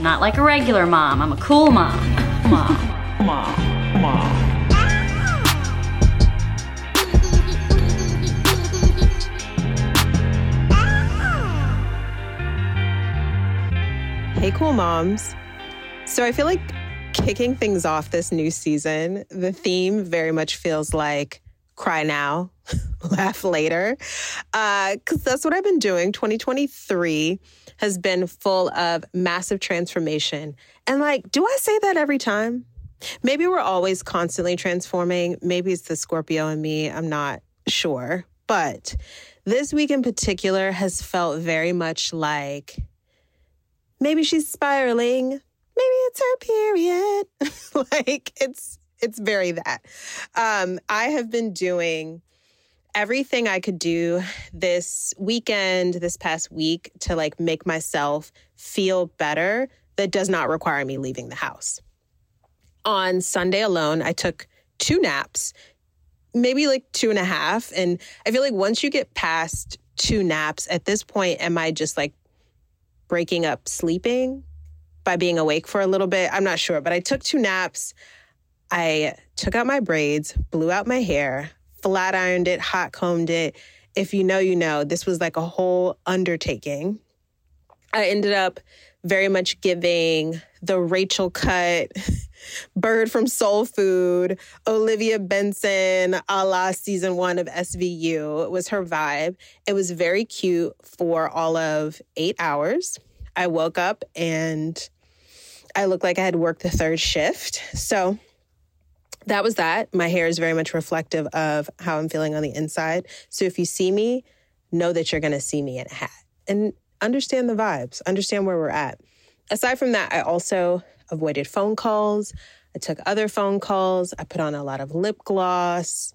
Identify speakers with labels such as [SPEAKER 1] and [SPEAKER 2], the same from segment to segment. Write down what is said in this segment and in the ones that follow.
[SPEAKER 1] Not like a regular mom. I'm a cool mom. Mom.
[SPEAKER 2] Mom. Mom.
[SPEAKER 3] Hey, cool moms. So I feel like kicking things off this new season, the theme very much feels like cry now, laugh later. Because uh, that's what I've been doing. 2023 has been full of massive transformation. And like, do I say that every time? Maybe we're always constantly transforming. Maybe it's the Scorpio in me. I'm not sure. But this week in particular has felt very much like maybe she's spiraling. Maybe it's her period. like it's it's very that. Um, I have been doing everything I could do this weekend, this past week to like make myself feel better that does not require me leaving the house. On Sunday alone, I took two naps, maybe like two and a half. And I feel like once you get past two naps, at this point, am I just like breaking up sleeping by being awake for a little bit? I'm not sure, but I took two naps. I took out my braids, blew out my hair, flat ironed it, hot combed it. If you know, you know, this was like a whole undertaking. I ended up very much giving the Rachel cut, Bird from Soul Food, Olivia Benson, a la season one of SVU. It was her vibe. It was very cute for all of eight hours. I woke up and I looked like I had worked the third shift. So that was that. My hair is very much reflective of how I'm feeling on the inside. So if you see me, know that you're going to see me in a hat and understand the vibes, understand where we're at. Aside from that, I also avoided phone calls. I took other phone calls. I put on a lot of lip gloss.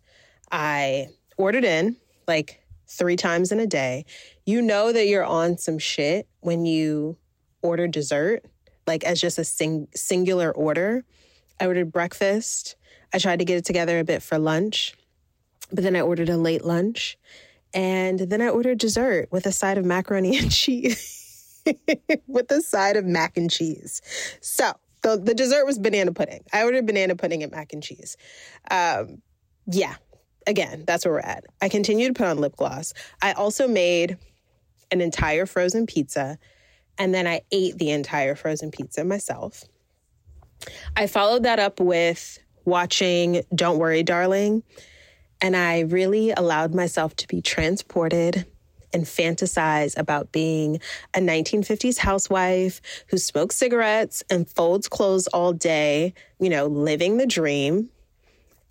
[SPEAKER 3] I ordered in like three times in a day. You know that you're on some shit when you order dessert, like as just a sing- singular order. I ordered breakfast. I tried to get it together a bit for lunch, but then I ordered a late lunch. And then I ordered dessert with a side of macaroni and cheese. with a side of mac and cheese. So the, the dessert was banana pudding. I ordered banana pudding and mac and cheese. Um, yeah, again, that's where we're at. I continued to put on lip gloss. I also made an entire frozen pizza and then I ate the entire frozen pizza myself. I followed that up with watching Don't Worry, Darling. And I really allowed myself to be transported and fantasize about being a 1950s housewife who smokes cigarettes and folds clothes all day, you know, living the dream.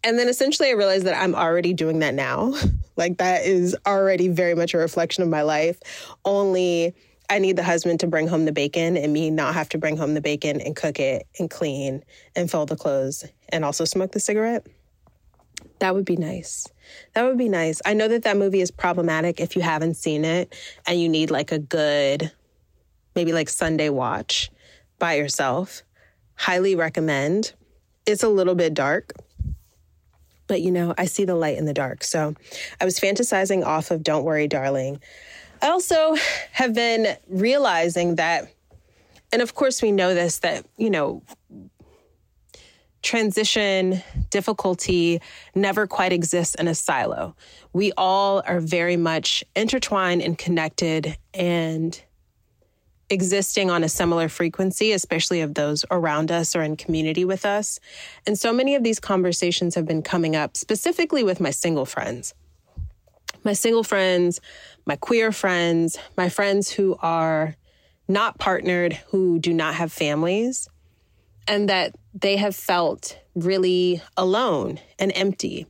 [SPEAKER 3] And then essentially I realized that I'm already doing that now. like that is already very much a reflection of my life. Only I need the husband to bring home the bacon and me not have to bring home the bacon and cook it and clean and fold the clothes and also smoke the cigarette. That would be nice. That would be nice. I know that that movie is problematic if you haven't seen it and you need like a good, maybe like Sunday watch by yourself. Highly recommend. It's a little bit dark, but you know, I see the light in the dark. So I was fantasizing off of Don't Worry, Darling. I also have been realizing that, and of course, we know this that, you know, transition difficulty never quite exists in a silo. We all are very much intertwined and connected and existing on a similar frequency, especially of those around us or in community with us. And so many of these conversations have been coming up specifically with my single friends. My single friends my queer friends, my friends who are not partnered, who do not have families, and that they have felt really alone and empty.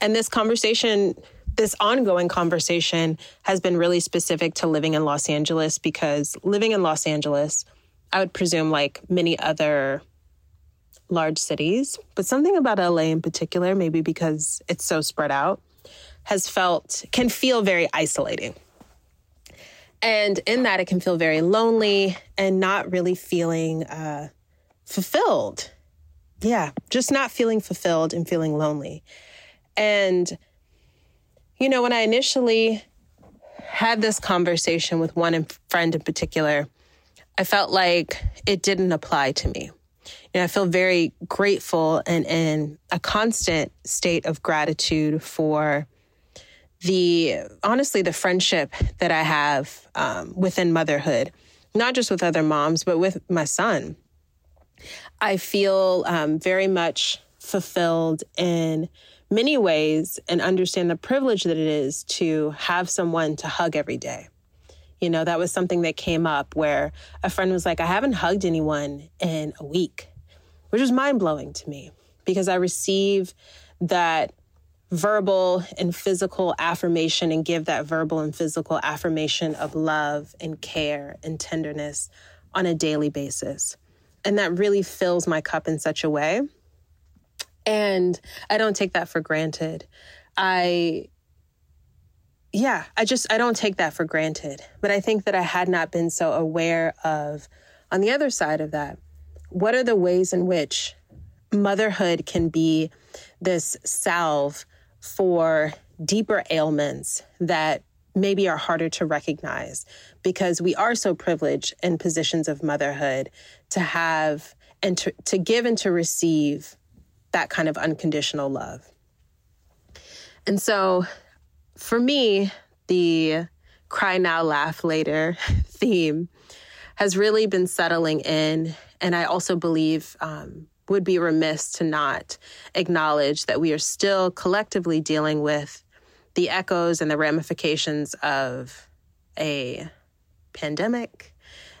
[SPEAKER 3] And this conversation, this ongoing conversation, has been really specific to living in Los Angeles because living in Los Angeles, I would presume, like many other large cities, but something about LA in particular, maybe because it's so spread out, has felt, can feel very isolating. And in that, it can feel very lonely and not really feeling uh, fulfilled. Yeah, just not feeling fulfilled and feeling lonely. And, you know, when I initially had this conversation with one friend in particular, I felt like it didn't apply to me. You know, I feel very grateful and in a constant state of gratitude for the honestly the friendship that I have um, within motherhood, not just with other moms, but with my son. I feel um, very much fulfilled in many ways and understand the privilege that it is to have someone to hug every day. You know, that was something that came up where a friend was like, I haven't hugged anyone in a week, which was mind blowing to me because I receive that verbal and physical affirmation and give that verbal and physical affirmation of love and care and tenderness on a daily basis. And that really fills my cup in such a way. And I don't take that for granted. I, yeah, I just, I don't take that for granted. But I think that I had not been so aware of, on the other side of that, what are the ways in which motherhood can be this salve for deeper ailments that maybe are harder to recognize because we are so privileged in positions of motherhood to have and to, to give and to receive that kind of unconditional love. And so for me, the cry now, laugh later theme has really been settling in. And I also believe um, would be remiss to not acknowledge that we are still collectively dealing with the echoes and the ramifications of a pandemic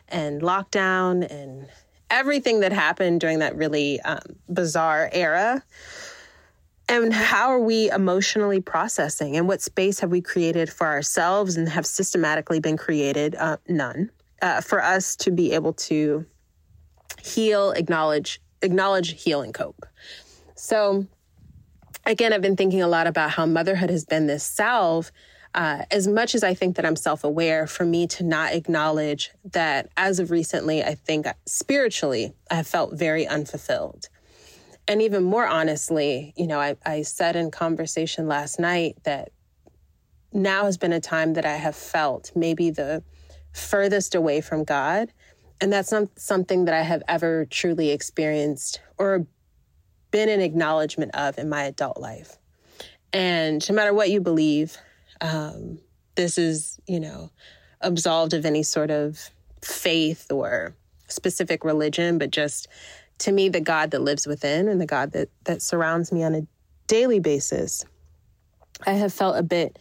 [SPEAKER 3] and lockdown and everything that happened during that really um, bizarre era. And how are we emotionally processing? And what space have we created for ourselves and have systematically been created? Uh, none. Uh, for us to be able to heal, acknowledge, acknowledge, heal, and cope. So, again, I've been thinking a lot about how motherhood has been this salve. Uh, as much as I think that I'm self aware, for me to not acknowledge that as of recently, I think spiritually, I have felt very unfulfilled. And even more honestly, you know, I, I said in conversation last night that now has been a time that I have felt maybe the furthest away from God and that's not something that I have ever truly experienced or been an acknowledgement of in my adult life. And no matter what you believe, um, this is, you know, absolved of any sort of faith or specific religion, but just to me, the God that lives within and the God that, that surrounds me on a daily basis, I have felt a bit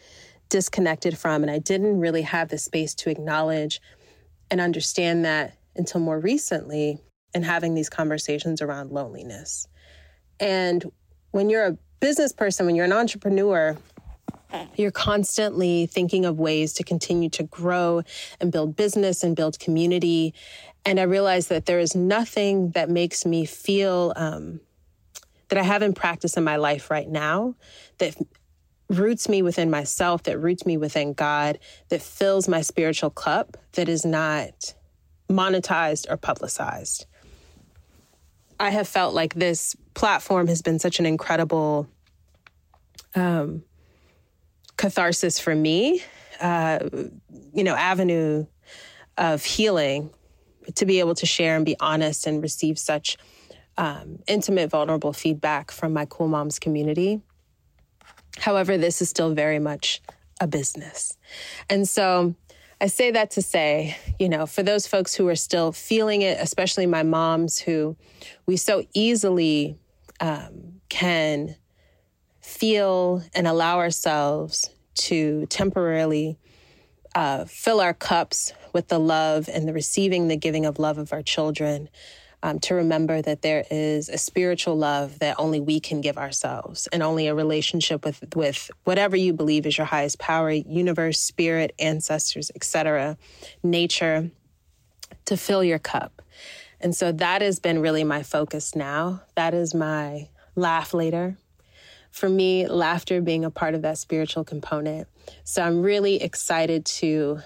[SPEAKER 3] disconnected from, and I didn't really have the space to acknowledge and understand that until more recently in having these conversations around loneliness. And when you're a business person, when you're an entrepreneur, you're constantly thinking of ways to continue to grow and build business and build community. And I realized that there is nothing that makes me feel um, that I haven't practiced in my life right now that roots me within myself, that roots me within God, that fills my spiritual cup, that is not monetized or publicized. I have felt like this platform has been such an incredible um, catharsis for me, uh, you know, avenue of healing to be able to share and be honest and receive such um, intimate, vulnerable feedback from my Cool Moms community. However, this is still very much a business. And so I say that to say, you know, for those folks who are still feeling it, especially my moms who we so easily um, can feel and allow ourselves to temporarily uh, fill our cups with the love and the receiving, the giving of love of our children um, to remember that there is a spiritual love that only we can give ourselves and only a relationship with with whatever you believe is your highest power universe spirit ancestors etc nature to fill your cup. And so that has been really my focus now. That is my laugh later. For me laughter being a part of that spiritual component. So i'm really excited to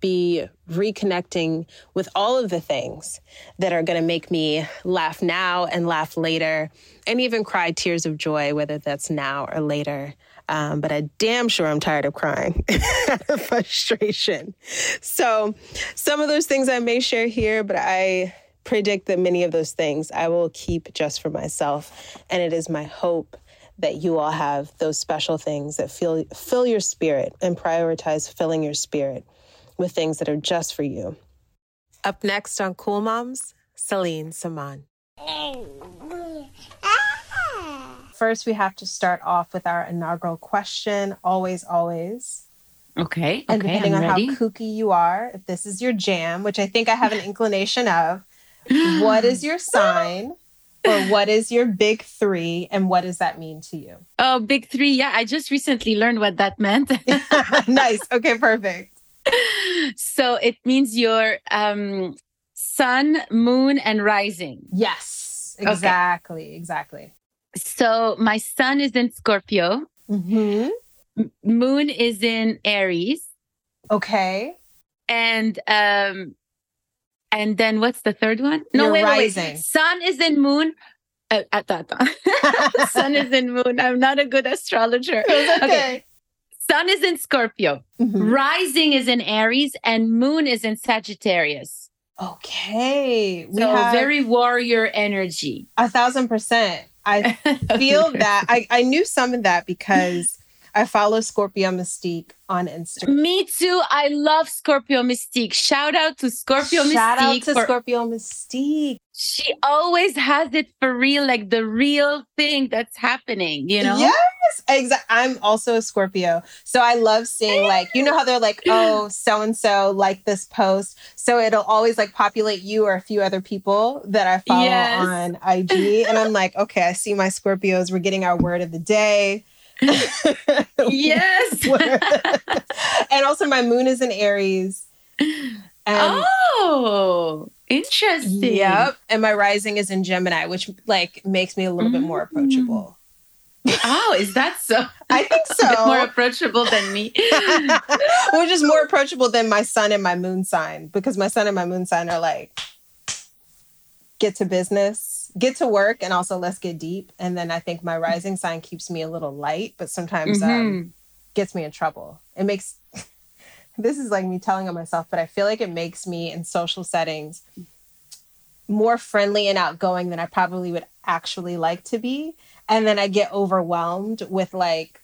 [SPEAKER 3] be reconnecting with all of the things that are going to make me laugh now and laugh later and even cry tears of joy, whether that's now or later. Um, but I damn sure I'm tired of crying out of frustration. So, some of those things I may share here, but I predict that many of those things I will keep just for myself. And it is my hope that you all have those special things that fill, fill your spirit and prioritize filling your spirit with things that are just for you. Up next on Cool Moms, Celine Semaan. First, we have to start off with our inaugural question always, always.
[SPEAKER 1] Okay.
[SPEAKER 3] And
[SPEAKER 1] okay,
[SPEAKER 3] depending
[SPEAKER 1] I'm
[SPEAKER 3] on
[SPEAKER 1] ready.
[SPEAKER 3] how kooky you are, if this is your jam, which I think I have an inclination of, what is your sign or what is your big three and what does that mean to you?
[SPEAKER 1] Oh, big three. Yeah, I just recently learned what that meant.
[SPEAKER 3] nice. Okay, perfect.
[SPEAKER 1] so it means your um, sun, moon, and rising.
[SPEAKER 3] Yes,
[SPEAKER 1] Okay.
[SPEAKER 3] exactly. Exactly.
[SPEAKER 1] So my sun is in Scorpio,
[SPEAKER 3] hmm
[SPEAKER 1] m- moon is in Aries,
[SPEAKER 3] Okay.
[SPEAKER 1] and um, and then what's the third one?
[SPEAKER 3] Your
[SPEAKER 1] wait, wait, wait.
[SPEAKER 3] rising.
[SPEAKER 1] Sun is in moon. Uh, uh, sun is in moon. I'm not a good astrologer.
[SPEAKER 3] It's
[SPEAKER 1] Okay. Sun is in Scorpio.
[SPEAKER 3] Mhm.
[SPEAKER 1] Rising is in Aries and moon is in Sagittarius.
[SPEAKER 3] Okay. We
[SPEAKER 1] So
[SPEAKER 3] have
[SPEAKER 1] very warrior energy.
[SPEAKER 3] a thousand percent. I feel that. I, I knew some of that because I follow Scorpio Mystique on Instagram.
[SPEAKER 1] Me too. I love Scorpio Mystique. Shout out to Scorpio
[SPEAKER 3] Shout out to
[SPEAKER 1] for-
[SPEAKER 3] Scorpio Mystique.
[SPEAKER 1] She always has it for real, like the real thing that's happening, you know?
[SPEAKER 3] Yes, exactly. I'm also a Scorpio. So I love seeing like, you know how they're like, oh, so and so like this post. So it'll always like populate you or a few other people that I follow
[SPEAKER 1] Yes.
[SPEAKER 3] on IG. And I'm like, okay, I see my Scorpios. We're getting our word of the day.
[SPEAKER 1] Yes.
[SPEAKER 3] and also my moon is in Aries. And
[SPEAKER 1] oh, interesting.
[SPEAKER 3] Yep. And my rising is in Gemini, which like makes me a little bit more
[SPEAKER 1] Mm.
[SPEAKER 3] approachable.
[SPEAKER 1] Oh, is that so?
[SPEAKER 3] I think
[SPEAKER 1] bit more approachable than me.
[SPEAKER 3] which is more approachable than my sun and my moon sign because my sun and my moon sign are like get to business, get to work, and also let's get deep. And then I think my rising sign keeps me a little light, but sometimes um,
[SPEAKER 1] Mhm.
[SPEAKER 3] gets me in trouble. It makes this is like me telling on myself, but I feel like it makes me in social settings more friendly and outgoing than I probably would actually like to be. And then I get overwhelmed with like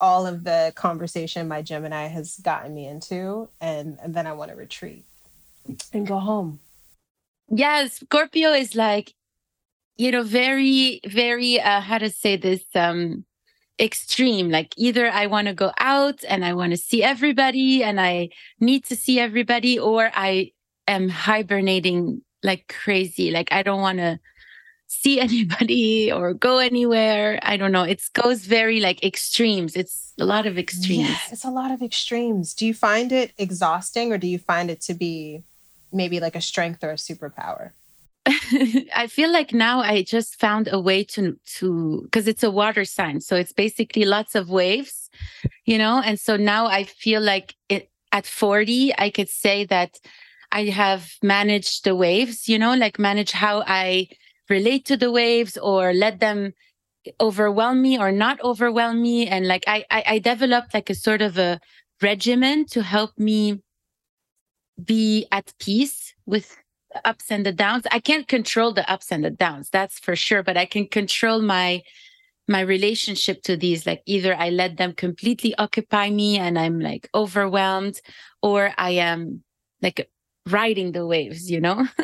[SPEAKER 3] all of the conversation my Gemini has gotten me into. And, and then I want to retreat and go home.
[SPEAKER 1] Yes, scorpio is like you know very very uh how to say this um extreme like either i want to go out and i want to see everybody and i need to see everybody or i am hibernating like crazy like i don't want to see anybody or go anywhere i don't know it goes very like extremes it's a lot of extremes
[SPEAKER 3] Yeah, it's a lot of extremes. Do you find it exhausting or do you find it to be maybe like a strength or a superpower?
[SPEAKER 1] I feel like now I just found a way to to because it's a water sign, so it's basically lots of waves, you know. And so now I feel like it at 40, I could say that I have managed the waves, you know, like manage how I relate to the waves or let them overwhelm me or not overwhelm me. And like I I, I developed like a sort of a regimen to help me be at peace with ups and the downs. I can't control the ups and the downs, that's for sure, but I can control my my relationship to these like either I let them completely occupy me and I'm like overwhelmed or I am like riding the waves, you know?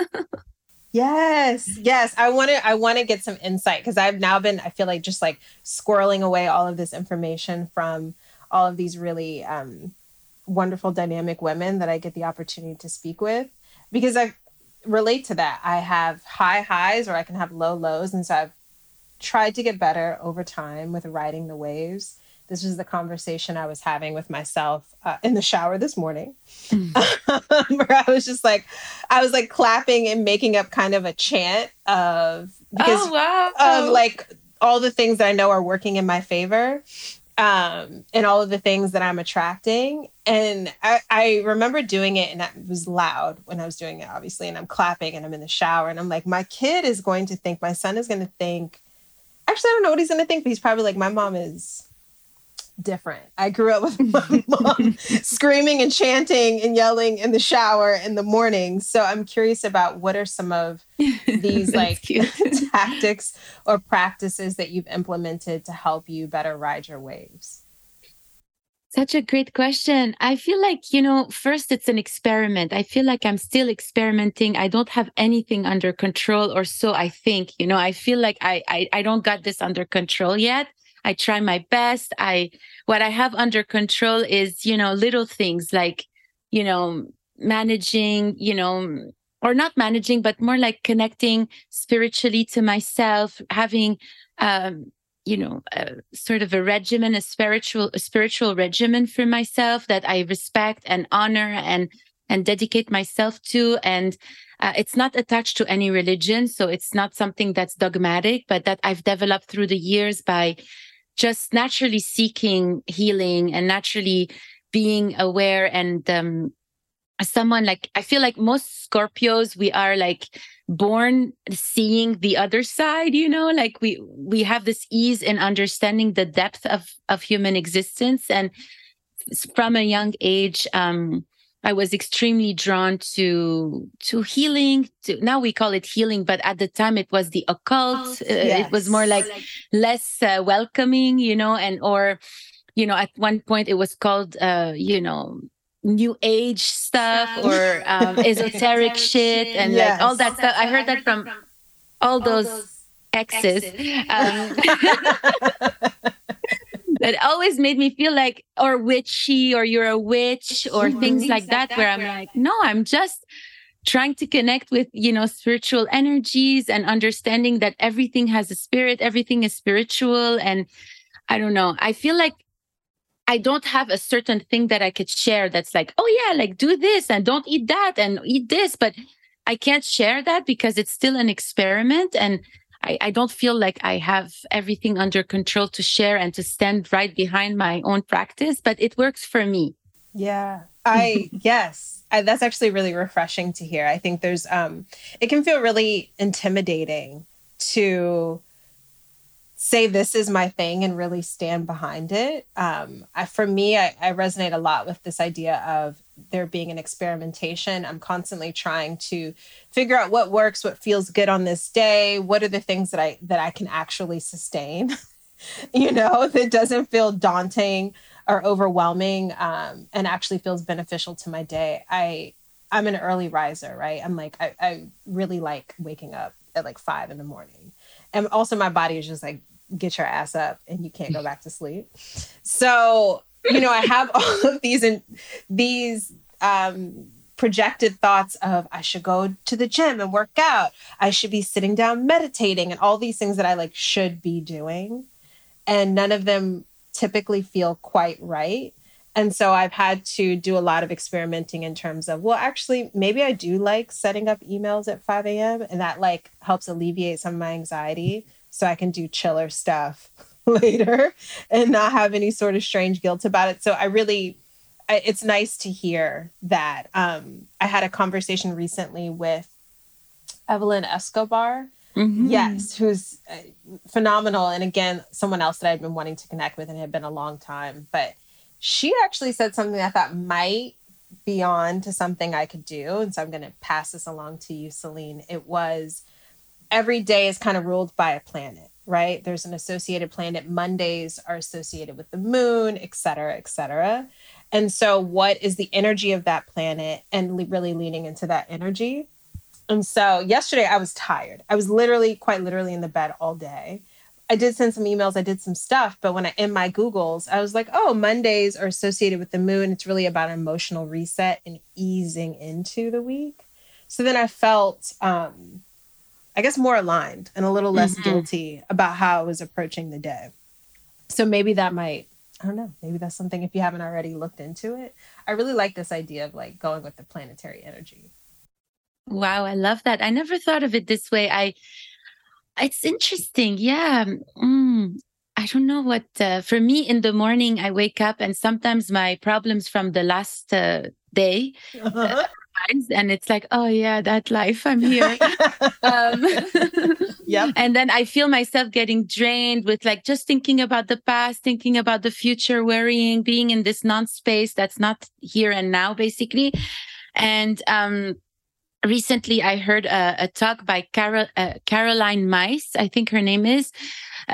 [SPEAKER 3] Yes, yes. I want to. I want to get some insight because I've now been. I feel like just like squirreling away all of this information from all of these really um, wonderful, dynamic women that I get the opportunity to speak with because I relate to that. I have high highs or I can have low lows, and so I've tried to get better over time with riding the waves. This was the conversation I was having with myself uh, in the shower this morning, where I was just like, I was like clapping and making up kind of a chant of because
[SPEAKER 1] oh wow.
[SPEAKER 3] of like all the things that I know are working in my favor, um, and all of the things that I'm attracting. And I, I remember doing it, and it was loud when I was doing it, obviously. And I'm clapping, and I'm in the shower, and I'm like, my kid is going to think, my son is going to think. Actually, I don't know what he's going to think, but he's probably like, my mom is different. I grew up with my mom screaming and chanting and yelling in the shower in the morning. So I'm curious about what are some of these like tactics or practices that you've implemented to help you better ride your waves?
[SPEAKER 1] Such a great question. I feel like, you know, first it's an experiment. I feel like I'm still experimenting. I don't have anything under control, or so I think. You know, I feel like I I, I don't got this under control yet. I try my best. I what I have under control is, you know, little things like, you know, managing, you know, or not managing, but more like connecting spiritually to myself, having um, you know, sort of a regimen, a spiritual, a spiritual regimen for myself that I respect and honor and and dedicate myself to. And uh, it's not attached to any religion, so it's not something that's dogmatic, but that I've developed through the years by just naturally seeking healing and naturally being aware and um, someone like i feel like most scorpios we are like born seeing the other side you know like we we have this ease in understanding the depth of of human existence. And from a young age um I was extremely drawn to to healing. To now we call it healing, but at the time it was the occult. Uh, yes. It was more like less uh, welcoming, you know, and or you know at one point it was called uh, you know new age stuff or um, esoteric shit and yes. like all that stuff. I heard that from all those exes. Um, that always made me feel like or witchy or you're a witch or mm-hmm. things like that where i'm like no i'm just trying to connect with you know spiritual energies and understanding that everything has a spirit everything is spiritual and i don't know i feel like i don't have a certain thing that i could share that's like oh yeah like do this and don't eat that and eat this but i can't share that because it's still an experiment and I, I don't feel like I have everything under control to share and to stand right behind my own practice, but it works for me.
[SPEAKER 3] Yeah. I yes, I, that's actually really refreshing to hear. I think there's um it can feel really intimidating to say this is my thing and really stand behind it. Um, I, for me, I, I resonate a lot with this idea of there being an experimentation. I'm constantly trying to figure out what works, what feels good on this day, what are the things that I that I can actually sustain. you know, that doesn't feel daunting or overwhelming um, and actually feels beneficial to my day. I I'm an early riser, right? I'm like I, I really like waking up at like five in the morning. And also my body is just like, get your ass up and you can't go back to sleep. So you know, I have all of these and these um, projected thoughts of I should go to the gym and work out. I should be sitting down meditating and all these things that I like should be doing. And none of them typically feel quite right. And so I've had to do a lot of experimenting in terms of, well, actually, maybe I do like setting up emails at 5 a.m. and that like helps alleviate some of my anxiety so I can do chiller stuff later and not have any sort of strange guilt about it. So I really, I, it's nice to hear that. Um, I had a conversation recently with Evelyn Escobar. Mm-hmm. Yes, who's uh, phenomenal. And again, someone else that I've been wanting to connect with and had been a long time. But she actually said something I thought might be on to something I could do. And so I'm going to pass this along to you, Celine. It was every day is kind of ruled by a planet right? There's an associated planet. Mondays are associated with the moon, et cetera, et cetera. And so, what is the energy of that planet and le- really leaning into that energy? And so, yesterday I was tired. I was literally, quite literally, in the bed all day. I did send some emails, I did some stuff, but when I in my Googles, I was like, oh, Mondays are associated with the moon. It's really about an emotional reset and easing into the week. So then I felt um, I guess, more aligned and a little less mm-hmm. guilty about how I was approaching the day. So maybe that might, I don't know, maybe that's something if you haven't already looked into it. I really like this idea of like going with the planetary energy.
[SPEAKER 1] Wow, I love that. I never thought of it this way. I, it's interesting. Yeah. Mm, I don't know what, uh, for me in the morning, I wake up and sometimes my problems from the last uh, day uh, uh-huh. And it's like oh yeah that life i'm here um,
[SPEAKER 3] Yep.
[SPEAKER 1] and then i feel myself getting drained with like just thinking about the past thinking about the future worrying being in this non-space that's not here and now basically and um recently i heard a, a talk by Carol, uh, caroline Myss, i think her name is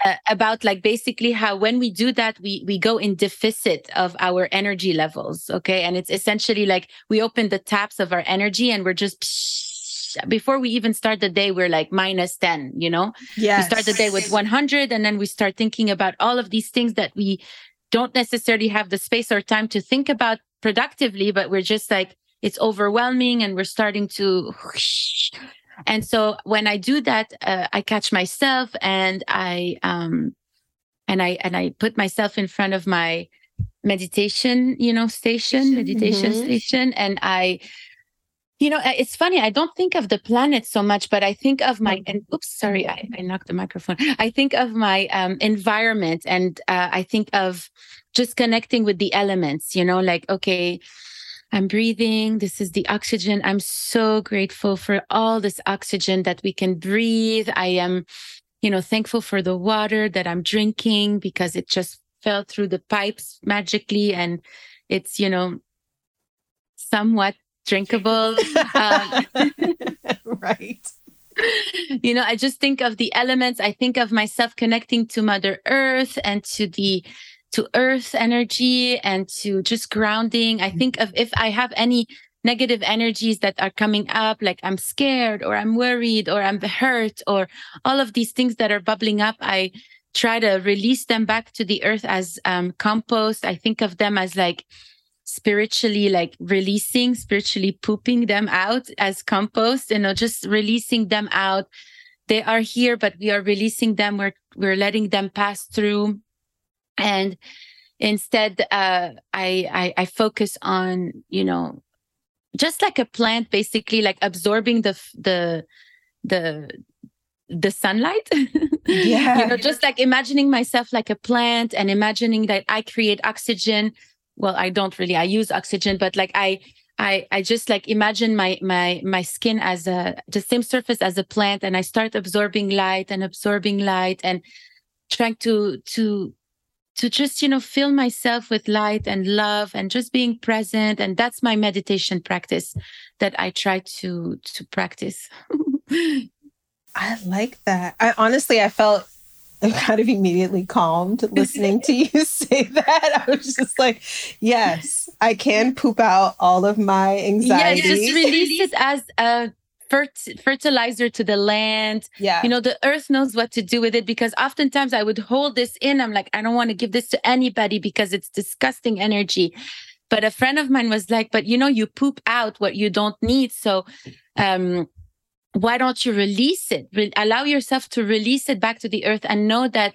[SPEAKER 1] uh, about like basically how when we do that we we go in deficit of our energy levels okay and it's essentially like we open the taps of our energy and we're just before we even start the day we're like minus 10 you know
[SPEAKER 3] Yes.
[SPEAKER 1] we start the day with 100 and then we start thinking about all of these things that we don't necessarily have the space or time to think about productively but we're just like it's overwhelming and we're starting to and so when i do that uh, i catch myself and i um and i and i put myself in front of my meditation you know station meditation
[SPEAKER 3] Mhm.
[SPEAKER 1] station. And i you know it's funny i don't think of the planet so much but i think of my and oops sorry i, I knocked the microphone. I think of my um, environment and uh, i think of just connecting with the elements you know like okay i'm breathing. This is the oxygen. I'm so grateful for all this oxygen that we can breathe. I am you know thankful for the water that i'm drinking because it just fell through the pipes magically and it's you know somewhat drinkable. Um,
[SPEAKER 3] right.
[SPEAKER 1] you know i just think of the elements. I think of myself connecting to mother earth and to the to earth energy and to just grounding. I think of if i have any negative energies that are coming up like i'm scared or i'm worried or i'm hurt or all of these things that are bubbling up i try to release them back to the earth as um, compost. I think of them as like spiritually like releasing spiritually pooping them out as compost you know just releasing them out. They are here but we are releasing them. We're we're letting them pass through and instead uh I, I i focus on you know just like a plant basically like absorbing the the the the sunlight
[SPEAKER 3] Yeah.
[SPEAKER 1] you know just like imagining myself like a plant and imagining that i create oxygen well i don't really i use oxygen but like i i i just like imagine my my my skin as a the same surface as a plant and i start absorbing light and absorbing light and trying to to to just you know fill myself with light and love and just being present and that's my meditation practice that i try to to practice
[SPEAKER 3] I like that. I honestly, I felt kind of immediately calmed listening to you say that. I was just like, yes, I can poop out all of my anxiety.
[SPEAKER 1] yeah just release it as a fert- fertilizer to the land.
[SPEAKER 3] Yeah.
[SPEAKER 1] you know the earth knows what to do with it because oftentimes i would hold this in. I'm like i don't want to give this to anybody because it's disgusting energy. But a friend of mine was like but you know you poop out what you don't need so um why don't you release it? Re- allow yourself to release it back to the earth and know that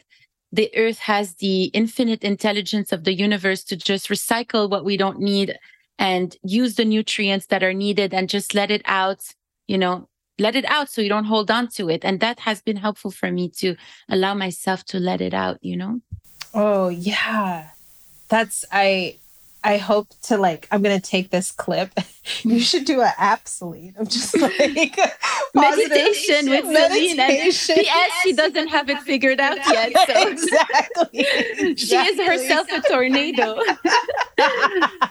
[SPEAKER 1] the earth has the infinite intelligence of the universe to just recycle what we don't need and use the nutrients that are needed and just let it out you know let it out so you don't hold on to it and that has been helpful for me to allow myself to let it out you know
[SPEAKER 3] Oh yeah. That's I I hope to like I'm gonna take this clip. You should do an Celine. I'm just like
[SPEAKER 1] meditation with and
[SPEAKER 3] meditation.
[SPEAKER 1] P.S. she doesn't have it figured out yet so
[SPEAKER 3] exactly.
[SPEAKER 1] she is herself a tornado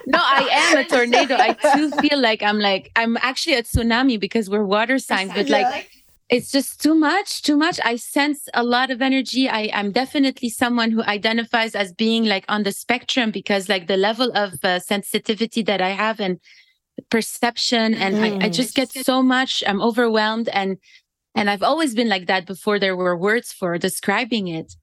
[SPEAKER 1] no i am a tornado i too feel like i'm like i'm actually a tsunami because we're water signs but like it's just too much too much. I sense a lot of energy. I i'm definitely someone who identifies as being like on the spectrum because like the level of uh, sensitivity that i have and perception and I, I
[SPEAKER 3] Mm.
[SPEAKER 1] just get so much. I'm overwhelmed and and i've always been like that before there were words for describing it.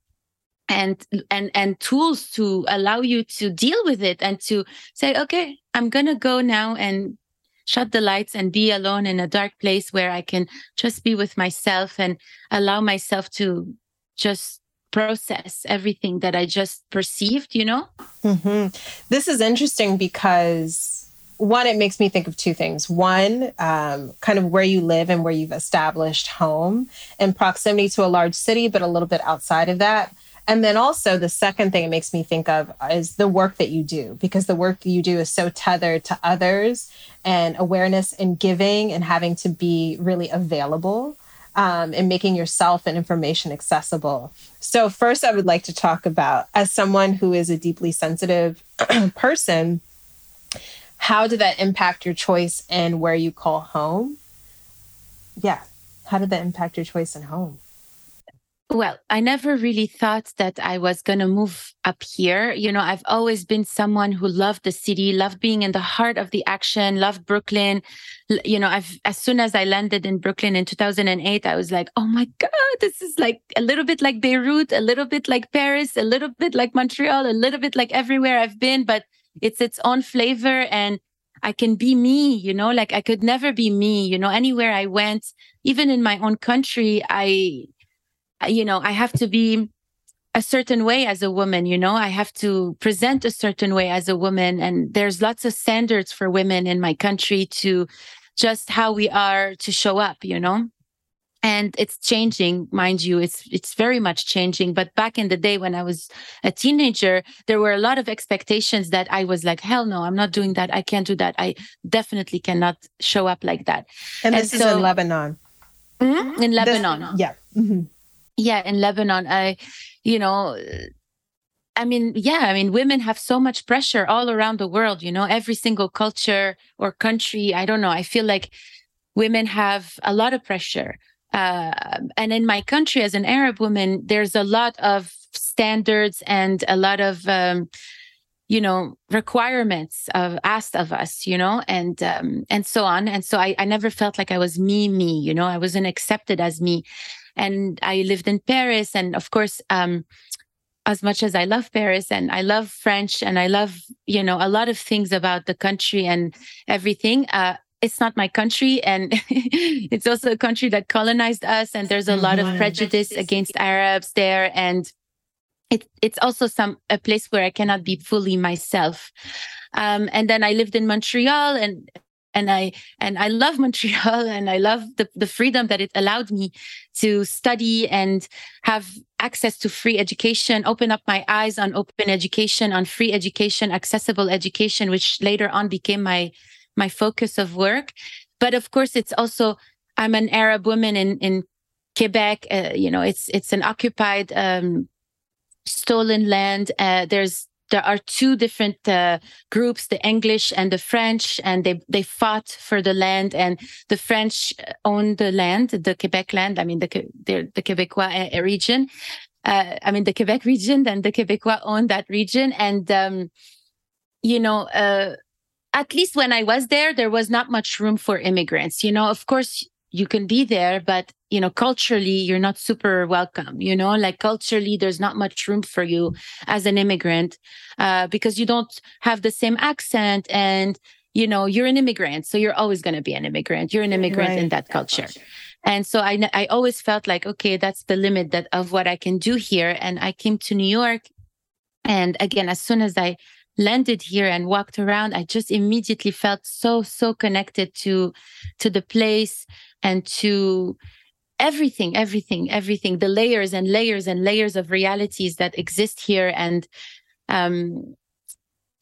[SPEAKER 1] And and and tools to allow you to deal with it and to say okay i'm gonna go now and shut the lights and be alone in a dark place where i can just be with myself and allow myself to just process everything that i just perceived you know
[SPEAKER 3] hmm This is interesting because one, it makes me think of two things. One, um, kind of where you live and where you've established home and proximity to a large city, but a little bit outside of that. And then also the second thing it makes me think of is the work that you do, because the work you do is so tethered to others and awareness and giving and having to be really available um, and making yourself and information accessible. So, first, I would like to talk about as someone who is a deeply sensitive person, how did that impact your choice and where you call home? Yeah. How did that impact your choice in home?
[SPEAKER 1] Well, I never really thought that I was going to move up here. You know, I've always been someone who loved the city, loved being in the heart of the action, loved Brooklyn. You know, I've as soon as I landed in Brooklyn in 2008, I was like, "Oh my god, this is like a little bit like Beirut, a little bit like Paris, a little bit like Montreal, a little bit like everywhere I've been, but it's its own flavor and I can be me, you know, like I could never be me, you know, anywhere I went, even in my own country, I you know, I have to be a certain way as a woman, you know, I have to present a certain way as a woman. And there's lots of standards for women in my country to just how we are to show up, you know? And it's changing, mind you, it's it's very much changing. But back in the day when I was a teenager, there were a lot of expectations that I was like, hell no, I'm not doing that. I can't do that. I definitely cannot show up like that.
[SPEAKER 3] And, and this so, is in Lebanon.
[SPEAKER 1] Mm-hmm, in Lebanon.
[SPEAKER 3] This, yeah. Mm-hmm
[SPEAKER 1] yeah in lebanon i you know i mean yeah i mean women have so much pressure all around the world you know every single culture or country i don't know i feel like women have a lot of pressure. Uh, and in my country as an arab woman there's a lot of standards and a lot of um, you know requirements of asked of us you know and um, and so on. And so I, I never felt like i was me me you know i wasn't accepted as me and I lived in Paris. And of course, um, as much as I love Paris and I love French and I love, you know, a lot of things about the country and everything, uh, it's not my country and it's also a country that colonized us and there's a lot of mm-hmm. prejudice against arabs there and it, it's also some a place where i cannot be fully myself um, and then i lived in montreal and and I and I love Montreal and I love the, the freedom that it allowed me to study and have access to free education, open up my eyes on open education, on free education, accessible education, which later on became my my focus of work. But of course, it's also I'm an Arab woman in in Quebec. Uh, you know, it's it's an occupied um, stolen land. Uh, there's there are two different uh, groups, the English and the French, and they they fought for the land. And the French owned the land, the Quebec land. I mean, the the, the Quebecois uh, region. Uh, I mean, the Quebec region. Then the Quebecois owned that region, and um, you know. Uh, at least when I was there, there was not much room for immigrants. You know, of course, you can be there, but you know, culturally, you're not super welcome. You know, like culturally, there's not much room for you as an immigrant uh, because you don't have the same accent and you know you're an immigrant so you're always going to be an immigrant you're an immigrant right. in that culture and so I, I always felt like okay that's the limit that of what i can do here and i came to new york and again as soon as i landed here and walked around i just immediately felt so so connected to to the place and to everything everything everything. The layers and layers and layers of realities that exist here and um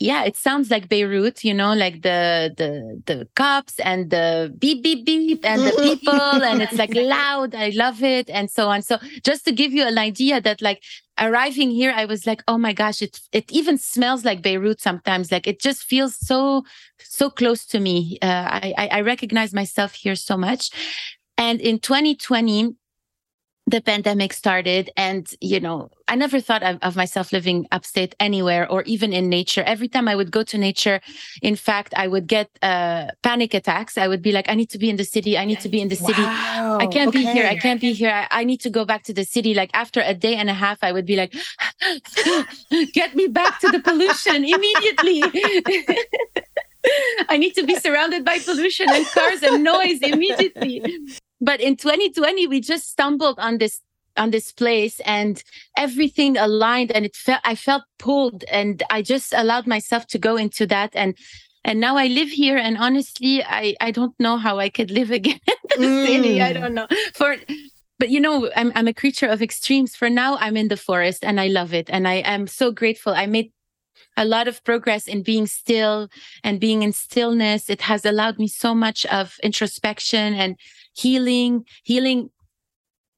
[SPEAKER 1] yeah it sounds like beirut you know like the the the cops and the beep beep beep and the people and it's like loud. I love it and so on. So just to give you an idea that like arriving here i was like oh my gosh it it even smells like beirut sometimes. Like it just feels so so close to me. Uh, i i recognize myself here so much and in 2020 the pandemic started and you know i never thought of, of, myself living upstate anywhere or even in nature. Every time i would go to nature in fact i would get uh, panic attacks. I would be like i need to be in the city. I need to be in the city. Wow. i can't okay. be here. I can't be here. I, I, need to go back to the city. Like after a day and a half i would be like get me back to the pollution immediately I need to be surrounded by pollution and cars and noise immediately but in 2020 we just stumbled on this on this place and everything aligned and it felt i felt pulled and i just allowed myself to go into that and and now i live here and honestly i i don't know how i could live again in the mm. city i mm. don't know for but you know, I'm I'm a creature of extremes. For now, I'm in the forest and I love it. And I am so grateful. I made a lot of progress in being still and being in stillness. It has allowed me so much of introspection and healing, healing.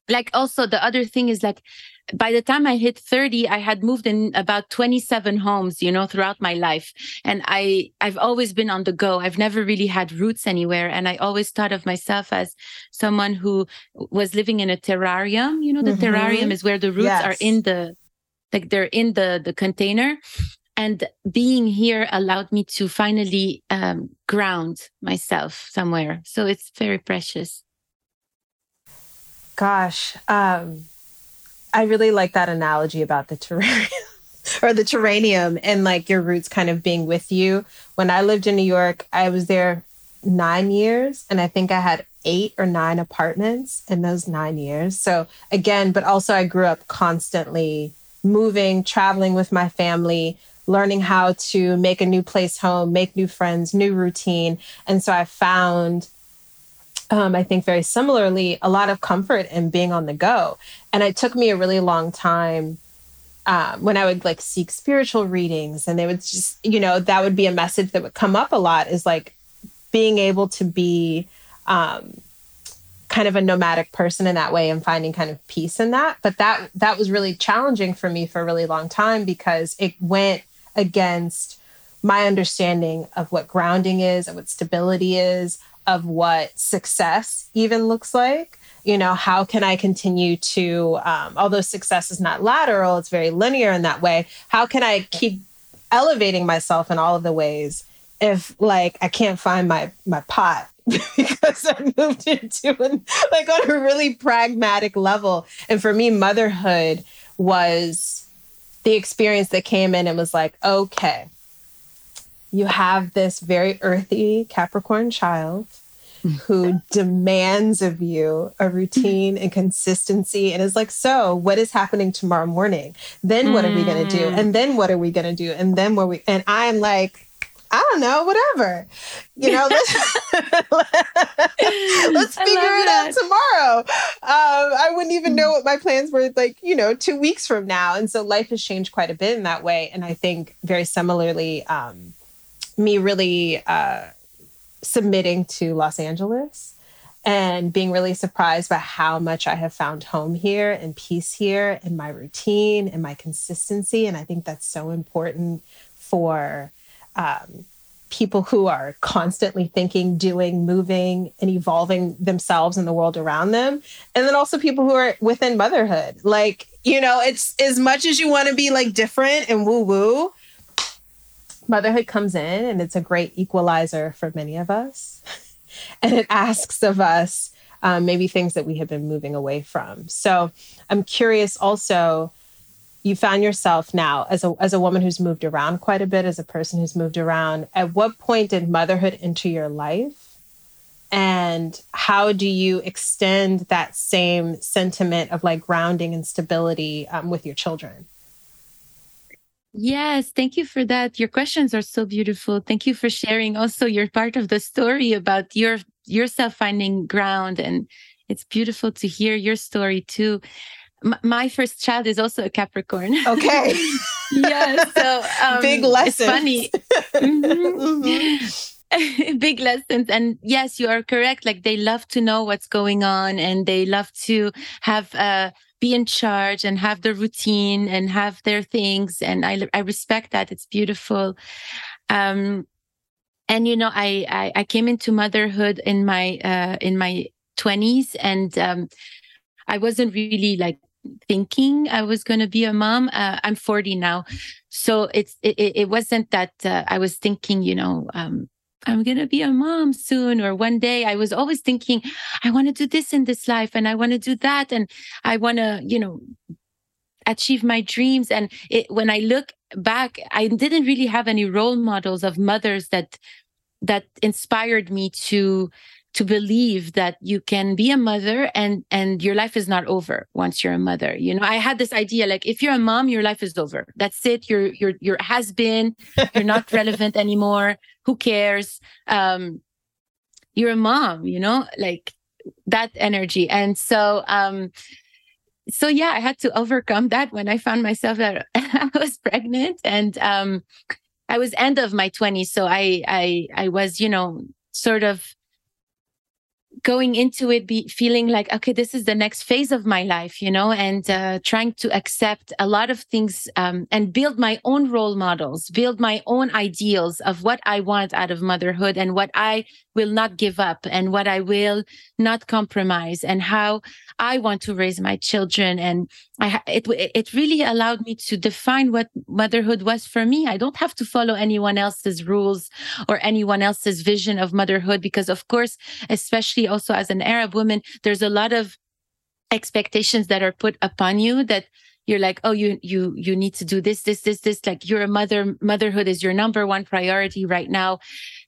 [SPEAKER 1] Like also the other thing is like by the time I hit 30, I had moved in about 27 homes, you know, throughout my life. And I, I've always been on the go. I've never really had roots anywhere. And I always thought of myself as someone who was living in a terrarium. You know, the mm-hmm. terrarium is where the roots yes. are in the, like they're in the, the container. And being here allowed me to finally um, ground myself somewhere. So it's very precious.
[SPEAKER 3] Gosh. Um I really like that analogy about the terrarium or the terranium and like your roots kind of being with you. When I lived in New York, I was there nine years and I think I had eight or nine apartments in those nine years. So again, but also I grew up constantly moving, traveling with my family, learning how to make a new place home, make new friends, new routine. And so I found um, I think very similarly, a lot of comfort in being on the go. And it took me a really long time um, when I would like seek spiritual readings, and they would just, you know, that would be a message that would come up a lot is like being able to be um, kind of a nomadic person in that way and finding kind of peace in that. But that that was really challenging for me for a really long time because it went against my understanding of what grounding is, of what stability is, of what success even looks like. You know how can i continue to um, although success is not lateral it's very linear in that way how can i keep elevating myself in all of the ways if like i can't find my my pot because i moved into an, like on a really pragmatic level? And for me motherhood was the experience that came in and was like okay you have this very earthy Capricorn child who demands of you a routine and consistency and is like, so what is happening tomorrow morning? Then what mm. are we going to do? And then what are we going to do? And then what we, and I'm like, I don't know, whatever. You know, let's, let's figure it that. out tomorrow. Um, I wouldn't even know what my plans were like, you know, two weeks from now. And so life has changed quite a bit in that way. And I think very similarly, um, me really uh, submitting to Los Angeles and being really surprised by how much I have found home here and peace here and my routine and my consistency. And I think that's so important for um, people who are constantly thinking, doing, moving, and evolving themselves and the world around them. And then also people who are within motherhood. Like, you know, it's as much as you want to be like different and woo woo, motherhood comes in and it's a great equalizer for many of us. and it asks of us um, maybe things that we have been moving away from. So I'm curious also, you found yourself now as a, as a woman who's moved around quite a bit, as a person who's moved around. At what point did motherhood enter your life? And how do you extend that same sentiment of like grounding and stability um, with your children?
[SPEAKER 1] Yes, thank you for that. Your questions are so beautiful. Thank you for sharing also your part of the story about your yourself finding ground and it's beautiful to hear your story too. M- my first child is also a Capricorn.
[SPEAKER 3] Okay.
[SPEAKER 1] yeah, so
[SPEAKER 3] um, big lessons.
[SPEAKER 1] It's funny. mm-hmm. Big lessons and yes you are correct like they love to know what's going on and they love to have uh be in charge and have the routine and have their things and i i respect that it's beautiful um and you know i i, I came into motherhood in my uh in my 20s and um i wasn't really like thinking I was going to be a mom. Uh, I'm 40 now, so it's it, it wasn't that uh, I was thinking, you know, um, I'm going to be a mom soon or one day. I was always thinking, I want to do this in this life and I want to do that. And I want to, you know, achieve my dreams. And it, when I look back, I didn't really have any role models of mothers that, that inspired me to, to believe that you can be a mother and and your life is not over once you're a mother you know? I had this idea like if you're a mom your life is over. That's it. You're you're you're has been. You're not relevant anymore. Who cares? Um you're a mom you know? Like that energy. And so, um, so yeah, I had to overcome that when I found myself that I was pregnant and, um, I was end of my 20s. So I, I, I was, you know, sort of going into it be feeling like okay this is the next phase of my life you know and uh, trying to accept a lot of things um, and build my own role models build my own ideals of what i want out of motherhood and what i will not give up and what I will not compromise and how I want to raise my children. And I, it, it really allowed me to define what motherhood was for me. I don't have to follow anyone else's rules or anyone else's vision of motherhood because of course, especially also as an Arab woman, there's a lot of expectations that are put upon you that you're like oh you you you need to do this this this this. Like you're a mother motherhood is your number one priority right now.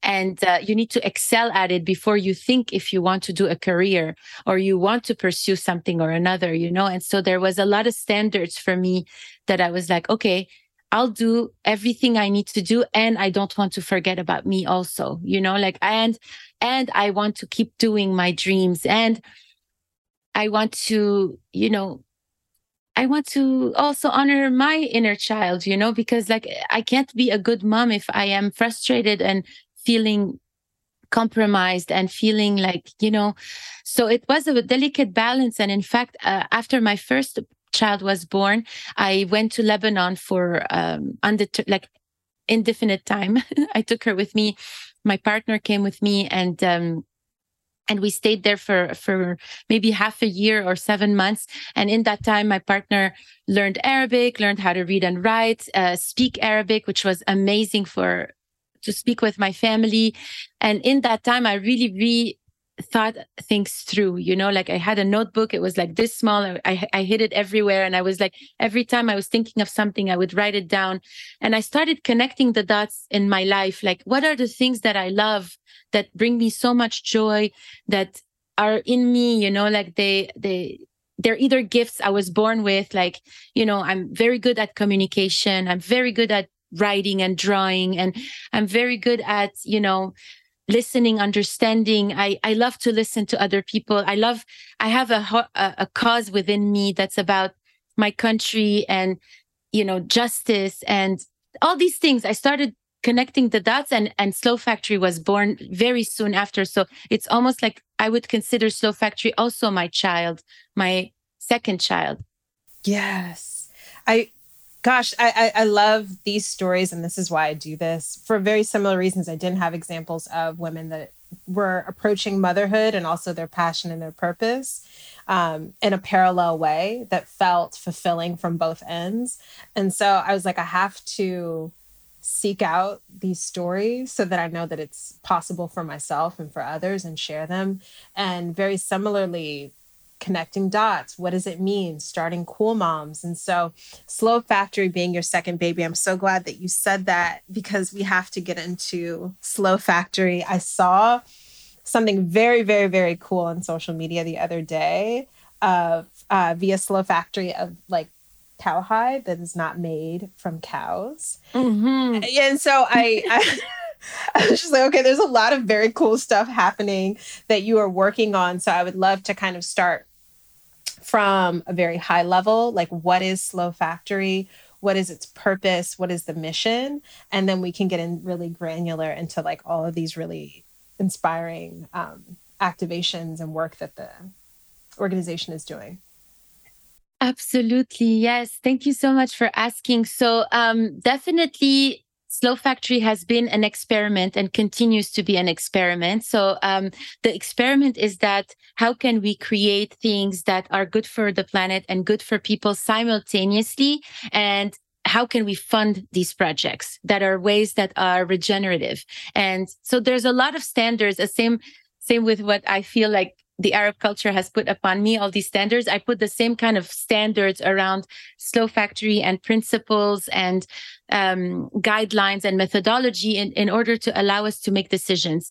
[SPEAKER 1] And uh, you need to excel at it before you think if you want to do a career or you want to pursue something or another you know? And so there was a lot of standards for me that i was like okay I'll do everything I need to do. And I don't want to forget about me also, you know, like, and, and I want to keep doing my dreams and I want to, you know, I want to also honor my inner child, you know, because like I can't be a good mom if I am frustrated and feeling compromised and feeling like, you know, so it was a delicate balance. And in fact, uh, after my first child was born, I went to Lebanon for um, undeter- like indefinite time. I took her with me. My partner came with me and um, and we stayed there for for maybe half a year or seven months. And in that time my partner learned arabic learned how to read and write uh, speak arabic which was amazing for to speak with my family. And in that time i really re thought things through you know like i had a notebook. It was like this small. I, I hid it everywhere. And i was like every time i was thinking of something i would write it down. And i started connecting the dots in my life. Like what are the things that i love that bring me so much joy that are in me you know like they they they're either gifts i was born with like you know i'm very good at communication i'm very good at writing and drawing and i'm very good at you know listening understanding. I i love to listen to other people. I love i have a a cause within me that's about my country and you know justice and all these things. I started connecting the dots and and slow factory was born very soon after. So it's almost like i would consider slow factory also my child my second child.
[SPEAKER 3] Yes. I gosh I, I, I love these stories and this is why i do this for very similar reasons. I didn't have examples of women that were approaching motherhood and also their passion and their purpose um, in a parallel way that felt fulfilling from both ends. And so i was like i have to seek out these stories so that I know that it's possible for myself and for others and share them. And very similarly, connecting dots. What does it mean? Starting Cool Moms. And so, Slow Factory being your second baby, I'm so glad that you said that because we have to get into Slow Factory. I saw something very, very, very cool on social media the other day of uh, via Slow Factory of like cowhide that is not made from cows. Mm-hmm. And so I, I I was just like, okay, there's a lot of very cool stuff happening that you are working on. So I would love to kind of start from a very high level, like what is Slow Factory? What is its purpose? What is the mission? And then we can get in really granular into like all of these really inspiring um, activations and work that the organization is doing.
[SPEAKER 1] Absolutely. Yes. Thank you so much for asking. So, um, definitely Slow Factory has been an experiment and continues to be an experiment. So um, the experiment is that how can we create things that are good for the planet and good for people simultaneously, and how can we fund these projects that are ways that are regenerative? And so there's a lot of standards. The same same with what I feel like the Arab culture has put upon me, all these standards. I put the same kind of standards around Slow Factory and principles and um, guidelines and methodology in, in order to allow us to make decisions.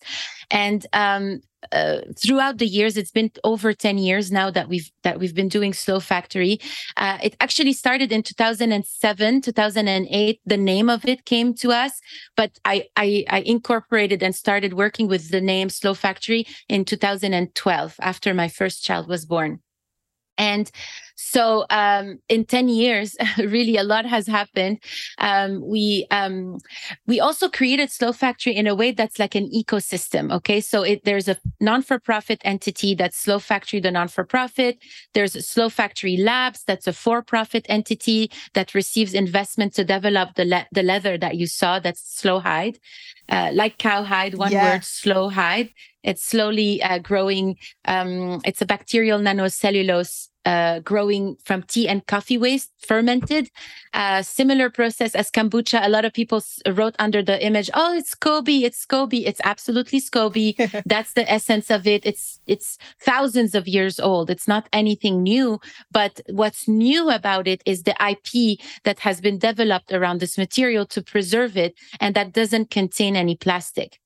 [SPEAKER 1] And um, uh, throughout the years, it's been over 10 years now that we've that we've been doing Slow Factory. Uh, it actually started in 2007, 2008. The name of it came to us, but I, I, I incorporated and started working with the name Slow Factory in 2012 after my first child was born. And so um, in 10 years, really a lot has happened. Um, we um, we also created Slow Factory in a way that's like an ecosystem. Okay, so it, there's a non-for-profit entity that's Slow Factory, the non-for-profit. There's Slow Factory Labs, that's a for-profit entity that receives investment to develop the le- the leather that you saw. That's Slow Hide, uh, like cowhide. One yeah. word, Slow Hide. It's slowly uh, growing. Um, it's a bacterial nanocellulose uh, growing from tea and coffee waste, fermented. Uh, similar process as kombucha. A lot of people wrote under the image, "Oh, it's SCOBY, it's SCOBY." It's absolutely SCOBY. That's the essence of it. It's it's thousands of years old. It's not anything new. But what's new about it is the IP that has been developed around this material to preserve it, and that doesn't contain any plastic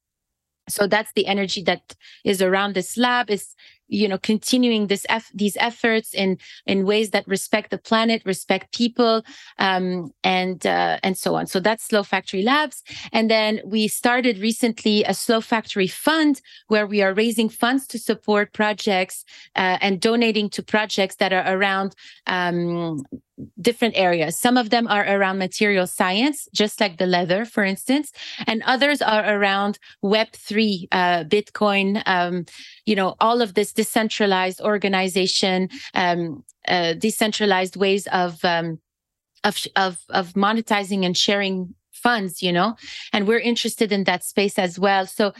[SPEAKER 1] so that's the energy that is around this lab is you know continuing this eff- these efforts in in ways that respect the planet respect people um, and uh, and so on. So that's slow factory labs. And then we started recently a slow factory fund where we are raising funds to support projects uh, and donating to projects that are around um, different areas. Some of them are around material science, just like the leather, for instance, and others are around Web3, uh, Bitcoin, um, you know, all of this decentralized organization, um, uh, decentralized ways of, um, of, of, of monetizing and sharing funds, you know, and we're interested in that space as well. So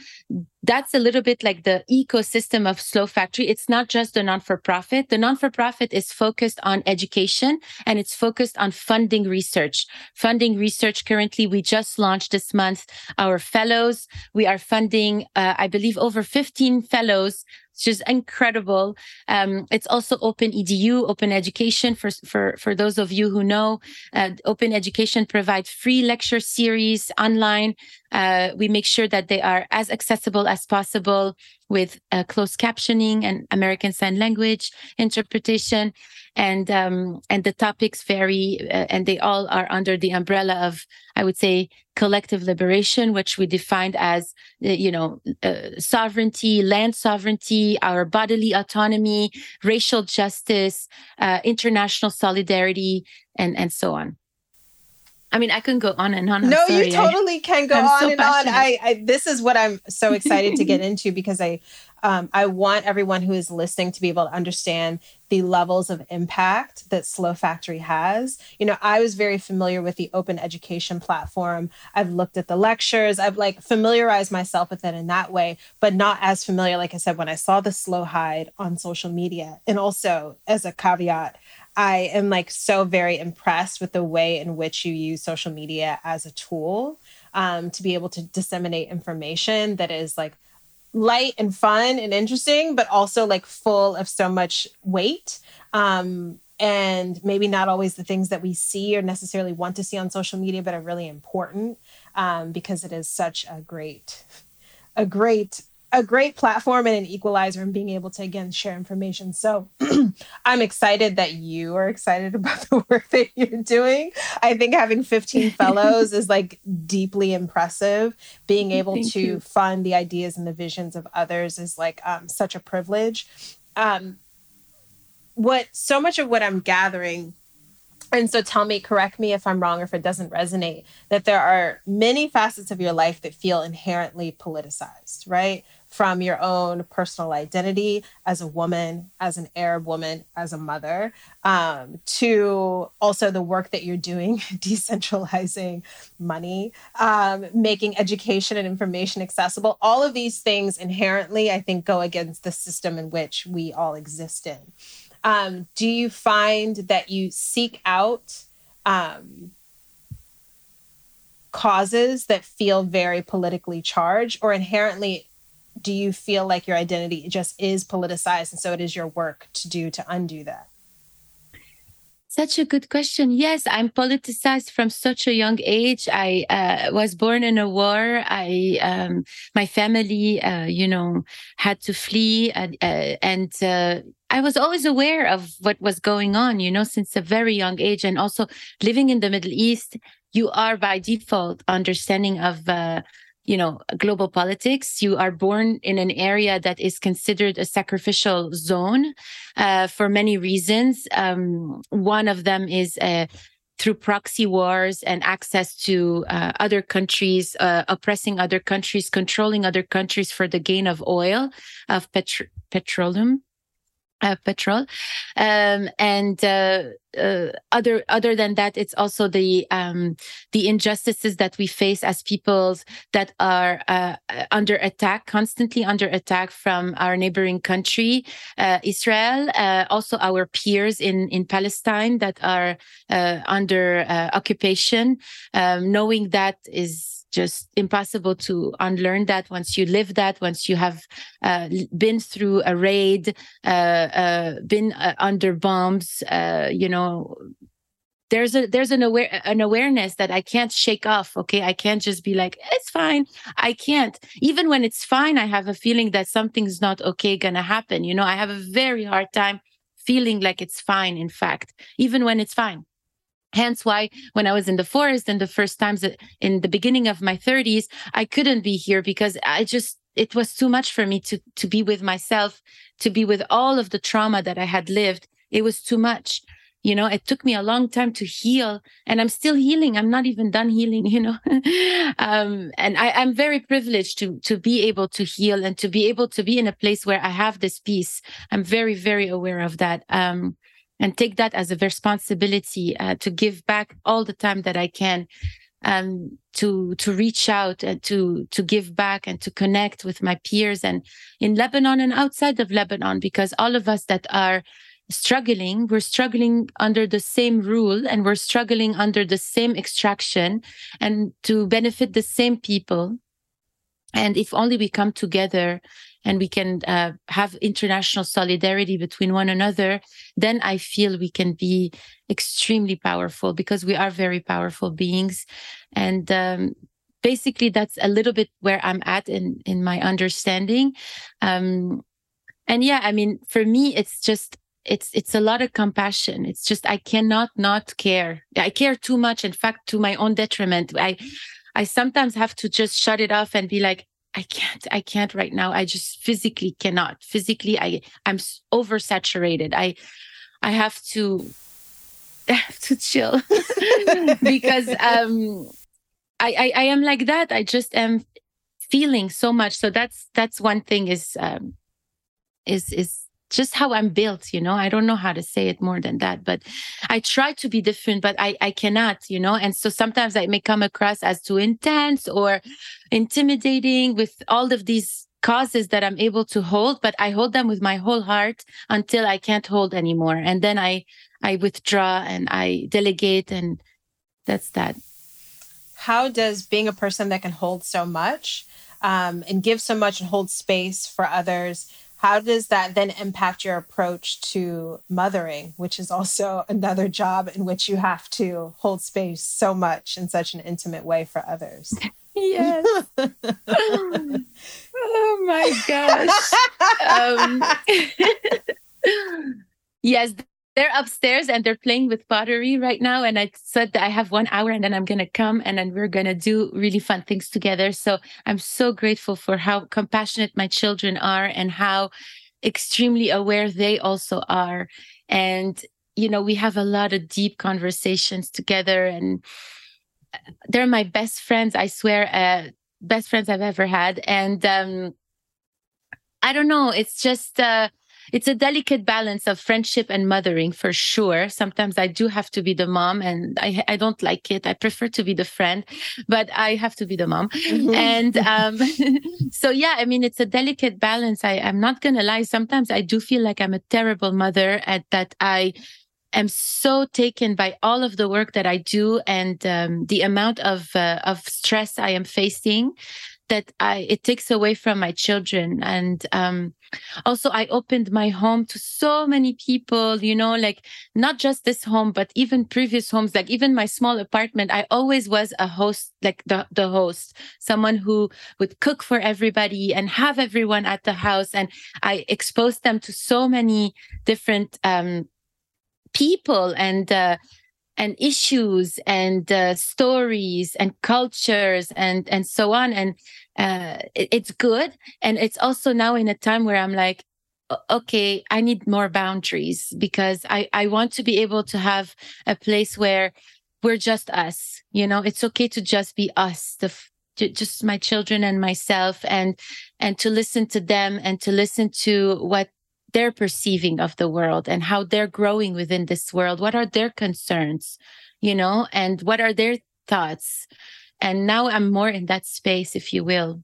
[SPEAKER 1] that's a little bit like the ecosystem of Slow Factory. It's not just the non for profit. The non for profit is focused on education and it's focused on funding research. Funding research currently, we just launched this month our fellows. We are funding, uh, I believe, over 15 fellows it's just incredible. Um, it's also open edu, open education for for for those of you who know. Uh, open education provides free lecture series online. Uh, we make sure that they are as accessible as possible with uh, closed captioning and American Sign Language interpretation, and um, and the topics vary, uh, and they all are under the umbrella of, I would say, collective liberation, which we defined as, uh, you know, uh, sovereignty, land sovereignty, our bodily autonomy, racial justice, uh, international solidarity, and and so on. I mean, I can go on and on.
[SPEAKER 3] I'm no, sorry. you totally can go I'm on so and passionate. on. I, I, this is what I'm so excited to get into because I um, I want everyone who is listening to be able to understand the levels of impact that Slow Factory has. You know, I was very familiar with the open education platform. I've looked at the lectures. I've like familiarized myself with it in that way, but not as familiar, like I said, when I saw the Slow Hide on social media. And also, as a caveat, I am like so very impressed with the way in which you use social media as a tool um, to be able to disseminate information that is like light and fun and interesting, but also like full of so much weight. Um, and maybe not always the things that we see or necessarily want to see on social media, but are really important um, because it is such a great, a great a great platform and an equalizer and being able to again share information. So I'm excited that you are excited about the work that you're doing. I think having 15 fellows is like deeply impressive. Being able Thank to you. fund the ideas and the visions of others is like um, such a privilege. Um, what so much of what I'm gathering and so tell me, correct me if I'm wrong or if it doesn't resonate, that there are many facets of your life that feel inherently politicized, right? From your own personal identity as a woman, as an Arab woman, as a mother, um, to also the work that you're doing, decentralizing money, um, making education and information accessible. All of these things inherently, I think, go against the system in which we all exist in. Um, do you find that you seek out um, causes that feel very politically charged or inherently do you feel like your identity just is politicized and so it is your work to do to undo that
[SPEAKER 1] Such a good question. Yes, I'm politicized from such a young age. I uh, was born in a war. I, um, my family, uh, you know, had to flee, uh, and uh, I was always aware of what was going on. You know, since a very young age, and also living in the Middle East, you are by default understanding of uh, you know global politics. You are born in an area that is considered a sacrificial zone uh, for many reasons. Um, one of them is uh, through proxy wars and access to uh, other countries uh, oppressing other countries controlling other countries for the gain of oil of petro- petroleum uh, petrol. Um, and uh, uh, other other than that it's also the um, the injustices that we face as peoples that are uh, under attack constantly under attack from our neighboring country uh, israel uh, also our peers in in palestine that are under occupation. Um, knowing that is just impossible to unlearn that once you live that once you have uh, been through a raid uh, uh, been uh, under bombs uh, you know there's a there's an aware an awareness that I can't shake off. Okay, I can't just be like it's fine. I can't. Even when it's fine, I have a feeling that something's not okay gonna happen. You know, I have a very hard time feeling like it's fine. In fact, even when it's fine. Hence why when I was in the forest and the first times in the beginning of my 30s, I couldn't be here because I just it was too much for me to to be with myself, to be with all of the trauma that I had lived. It was too much. You know, it took me a long time to heal and I'm still healing. I'm not even done healing, you know. um, and I, I'm very privileged to to be able to heal and to be able to be in a place where I have this peace. I'm very, very aware of that. Um, and take that as a responsibility uh, to give back all the time that I can um, to to reach out and to to give back and to connect with my peers and in Lebanon and outside of Lebanon because all of us that are struggling we're struggling under the same rule and we're struggling under the same extraction and to benefit the same people. And if only we come together and we can uh, have international solidarity between one another, then I feel we can be extremely powerful because we are very powerful beings. And um, basically, that's a little bit where I'm at in in my understanding. Um, and yeah, I mean, for me, it's just it's it's a lot of compassion it's just i cannot not care i care too much in fact to my own detriment i i sometimes have to just shut it off and be like I can't, I can't right now. I just physically cannot. Physically, I, I'm oversaturated. I, I have to, I have to chill because um, I, I, I am like that. I just am feeling so much. So that's that's one thing is um, is is just how I'm built, you know. I don't know how to say it more than that, but I try to be different, but I, I cannot, you know. And so sometimes I may come across as too intense or intimidating with all of these causes that I'm able to hold, but I hold them with my whole heart until I can't hold anymore. And then I I withdraw and I delegate and that's that.
[SPEAKER 3] How does being a person that can hold so much um, and give so much and hold space for others how does that then impact your approach to mothering which is also another job in which you have to hold space so much in such an intimate way for others?
[SPEAKER 1] Yes. Oh my gosh. Um, yes they're upstairs and they're playing with pottery right now. And I said that I have one hour and then I'm going to come and then we're going to do really fun things together. So I'm so grateful for how compassionate my children are and how extremely aware they also are. And, you know, we have a lot of deep conversations together and they're my best friends. I swear, uh, best friends I've ever had. And, um, I don't know. It's just, uh, it's a delicate balance of friendship and mothering for sure. Sometimes I do have to be the mom and I, I don't like it. I prefer to be the friend, but I have to be the mom. Mm-hmm. And um, so, yeah, I mean, it's a delicate balance. I, I'm not going to lie. Sometimes I do feel like I'm a terrible mother at that I am so taken by all of the work that I do and um, the amount of uh, of stress I am facing that I it takes away from my children. And um, also, I opened my home to so many people. You know, like not just this home, but even previous homes. Like even my small apartment, I always was a host, like the the host, someone who would cook for everybody and have everyone at the house. And I exposed them to so many different um, people and. Uh, and issues and uh, stories and cultures and and so on. And uh, it, it's good. And it's also now in a time where i'm like okay i need more boundaries because i i want to be able to have a place where we're just us you know? It's okay to just be us the just my children and myself and and to listen to them and to listen to what they're perceiving of the world and how they're growing within this world. What are their concerns you know and what are their thoughts? And now i'm more in that space if you will.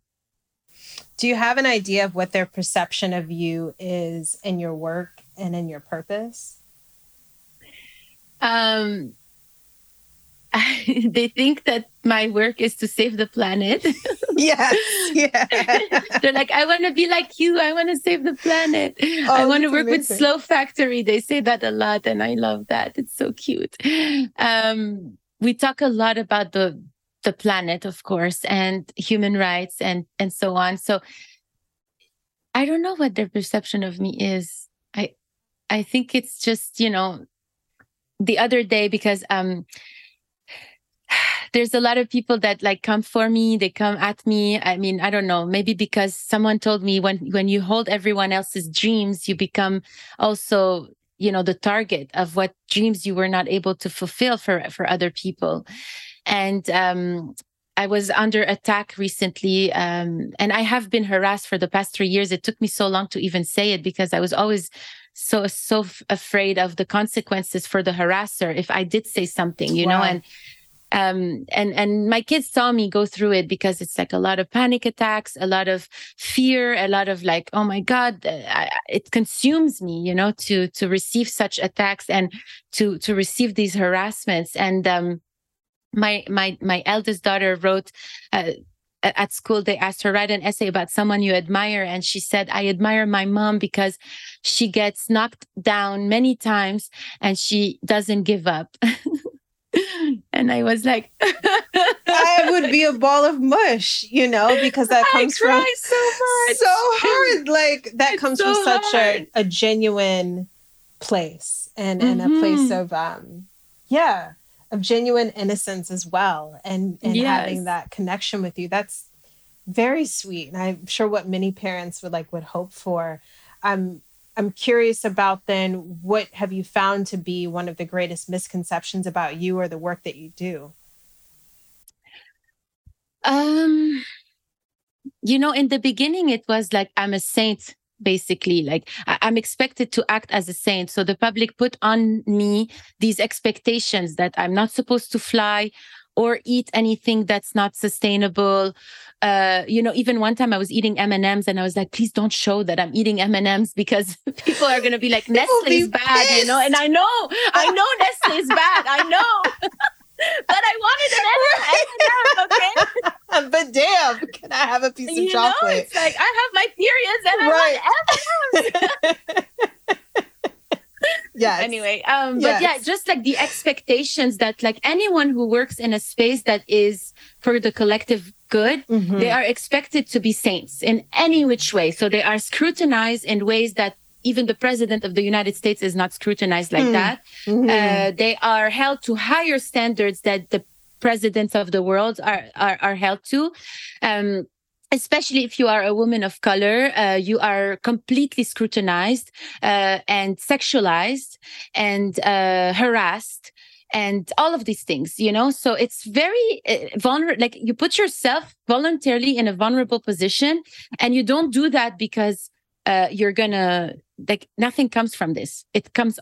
[SPEAKER 3] Do you have an idea of what their perception of you is in your work and in your purpose?
[SPEAKER 1] Um they think that my work is to save the planet.
[SPEAKER 3] yes. Yeah.
[SPEAKER 1] They're like, I want to be like you. I want to save the planet. Oh, I want to work amazing. with Slow Factory. They say that a lot, and I love that. It's so cute. Um, we talk a lot about the the planet, of course, and human rights and and so on. So I don't know what their perception of me is. I I think it's just, you know, the other day because um there's a lot of people that like come for me they come at me i mean i don't know maybe because someone told me when when you hold everyone else's dreams you become also you know the target of what dreams you were not able to fulfill for for other people and um I was under attack recently, um, and I have been harassed for the past three years. It took me so long to even say it because I was always so so f- afraid of the consequences for the harasser if I did say something, you wow. know. And um, and and my kids saw me go through it because it's like a lot of panic attacks a lot of fear a lot of like oh my god I, it consumes me you know to to receive such attacks and to to receive these harassments. And um my my my eldest daughter wrote uh, at school they asked her write an essay about someone you admire and she said i admire my mom because she gets knocked down many times and she doesn't give up and I was like,
[SPEAKER 3] I would be a ball of mush, you know, because that comes from
[SPEAKER 1] so much,
[SPEAKER 3] so hard. Like that it's comes so from such a, a genuine place and mm-hmm. and a place mm-hmm. of um, yeah, of genuine innocence as well, and and yes. having that connection with you. That's very sweet, and I'm sure what many parents would like would hope for. Um, I'm curious about then what have you found to be one of the greatest misconceptions about you or the work that you do?
[SPEAKER 1] Um you know in the beginning it was like I'm a saint basically. Like I- am expected to act as a saint. So the public put on me these expectations that i'm not supposed to fly or eat anything that's not sustainable uh, you know, even one time I was eating M and M's, and I was like, "Please don't show that I'm eating M and M's because people are gonna be like, Nestle's bad," pissed. you know. And I know, I know Nestle's bad. I know. but I wanted an M&M,
[SPEAKER 3] okay? but damn, can I have a piece
[SPEAKER 1] you
[SPEAKER 3] of chocolate?
[SPEAKER 1] Know, it's like I have my periods and right. I want
[SPEAKER 3] Yes.
[SPEAKER 1] Anyway, um, yes. but yeah, just like the expectations that like anyone who works in a space that is for the collective good, mm-hmm. they are expected to be saints in any which way. So they are scrutinized in ways that even the president of the United States is not scrutinized like mm. that. Mm-hmm. Uh, they are held to higher standards that the presidents of the world are are, are held to. Um, especially if you are a woman of color, uh, you are completely scrutinized uh, and sexualized and uh, harassed and all of these things you know? So it's very uh, vulnerable like you put yourself voluntarily in a vulnerable position and you don't do that because uh, you're gonna like nothing comes from this. It comes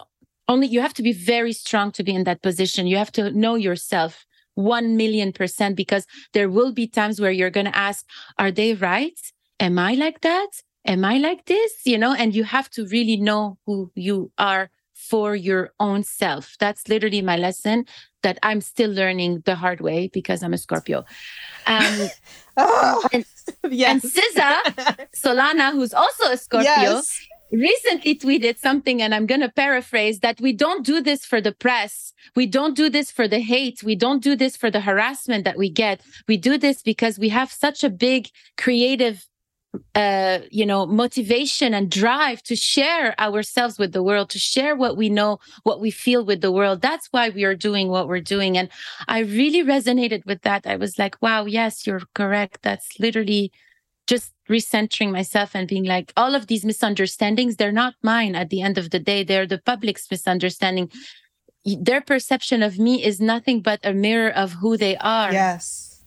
[SPEAKER 1] only you have to be very strong to be in that position. You have to know yourself 1 million percent because there will be times where you're gonna ask are they right am i like that am i like this you know and you have to really know who you are for your own self. That's literally my lesson that I'm still learning the hard way because I'm a Scorpio. Um,
[SPEAKER 3] Oh,
[SPEAKER 1] and,
[SPEAKER 3] yes.
[SPEAKER 1] and SZA, Solana, who's also a Scorpio,
[SPEAKER 3] yes.
[SPEAKER 1] Recently tweeted something, and I'm going to paraphrase that we don't do this for the press. We don't do this for the hate. We don't do this for the harassment that we get. We do this because we have such a big creative uh you know motivation and drive to share ourselves with the world to share what we know what we feel with the world that's why we are doing what we're doing and i really resonated with that i was like wow yes you're correct that's literally just recentering myself and being like all of these misunderstandings they're not mine at the end of the day they're the public's misunderstanding their perception of me is nothing but a mirror of who they are
[SPEAKER 3] Yes.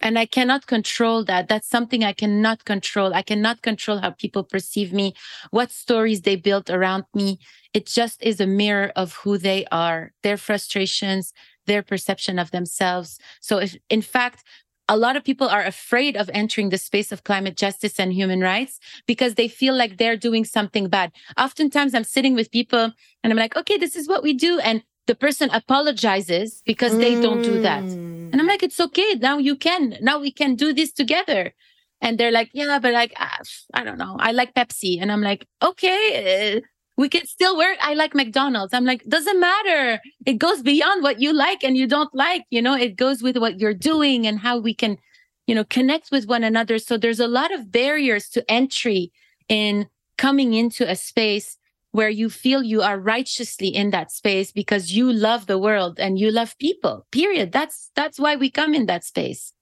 [SPEAKER 1] and I cannot control that. That's something I cannot control. I cannot control how people perceive me, what stories they built around me. It just is a mirror of who they are, their frustrations, their perception of themselves. So, if in fact, a lot of people are afraid of entering the space of climate justice and human rights because they feel like they're doing something bad. Oftentimes, I'm sitting with people and I'm like, okay, this is what we do. And the person apologizes because they don't do that.
[SPEAKER 3] Mm.
[SPEAKER 1] And I'm like, it's okay. Now you can. Now we can do this together. And they're like, yeah, but like, ah, I don't know. I like Pepsi. And I'm like, okay, uh, we can still work. I like McDonald's. I'm like, doesn't matter. It goes beyond what you like and you don't like. You know, it goes with what you're doing and how we can, you know, connect with one another. So there's a lot of barriers to entry in coming into a space where you feel you are righteously in that space because you love the world and you love people period that's that's why we come in that space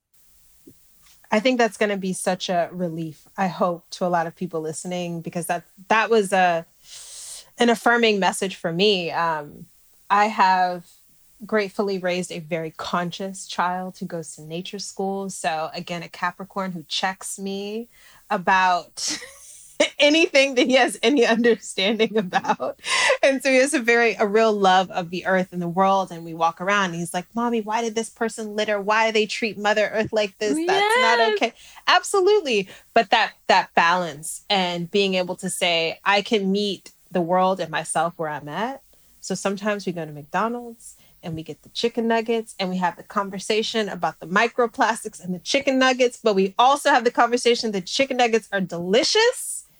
[SPEAKER 3] I think that's going to be such a relief. I hope to a lot of people listening because that that was a an affirming message for me. Um, I have gratefully raised a very conscious child who goes to nature school. So again, a Capricorn who checks me about anything that he has any understanding about. And so he has a very a real love of the earth and the world. And we walk around and he's like, Mommy, why did this person litter? Why do they treat Mother Earth like this? That's not okay. Absolutely. But that that balance and being able to say, I can meet the world and myself where I'm at. So sometimes we go to McDonald's and we get the chicken nuggets and we have the conversation about the microplastics and the chicken nuggets, but we also have the conversation that chicken nuggets are delicious.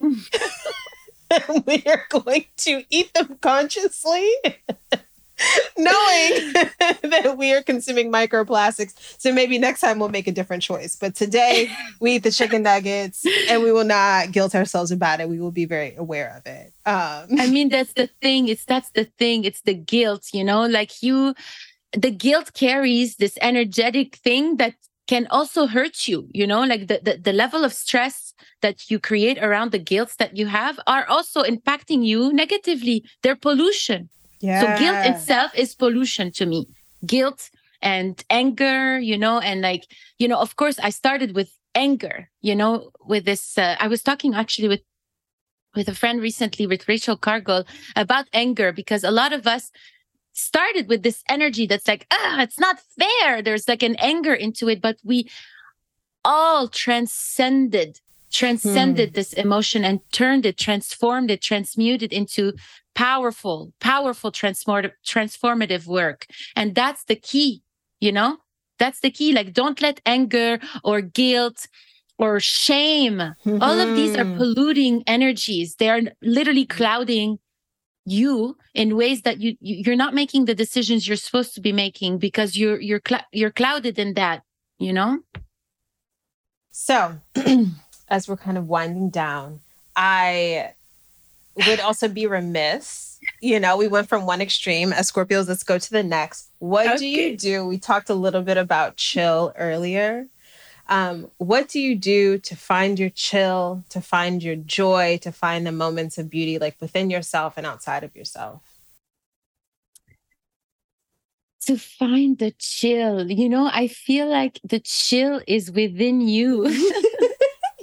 [SPEAKER 3] and we are going to eat them consciously. Knowing that we are consuming microplastics. So maybe next time we'll make a different choice. But today we eat the chicken nuggets and we will not guilt ourselves about it. We will be very aware of it. Um,
[SPEAKER 1] i mean that's the thing it's that's the thing it's the guilt you know like you the guilt carries this energetic thing that can also hurt you you know like the, the the level of stress that you create around the guilt that you have are also impacting you negatively they're pollution
[SPEAKER 3] yeah.
[SPEAKER 1] So guilt itself is pollution to me. Guilt and anger, you know, and like, you know, of course I started with anger, you know, with this uh, I was talking actually with with a friend recently with Rachel Cargle about anger because a lot of us started with this energy that's like, ah, it's not fair. There's like an anger into it, but we all transcended transcended this emotion and turned it transformed it transmuted into powerful powerful transformative transformative work. And that's the key you know? That's the key. Like don't let anger or guilt or shame all of these are
[SPEAKER 3] Mhm.
[SPEAKER 1] polluting energies. They are literally clouding you in ways that you you- you're not making the decisions you're supposed to be making because you're you're cl- you're clouded in that you know?
[SPEAKER 3] So, as we're kind of winding down, I would also be remiss. You know, we went from one extreme as Scorpios, let's go to the next. What do you do? We talked a little bit about chill earlier. Um, what do you do to find your chill, to find your joy, to find the moments of beauty, like within yourself and outside of yourself?
[SPEAKER 1] to find the chill you know i feel like the chill is within you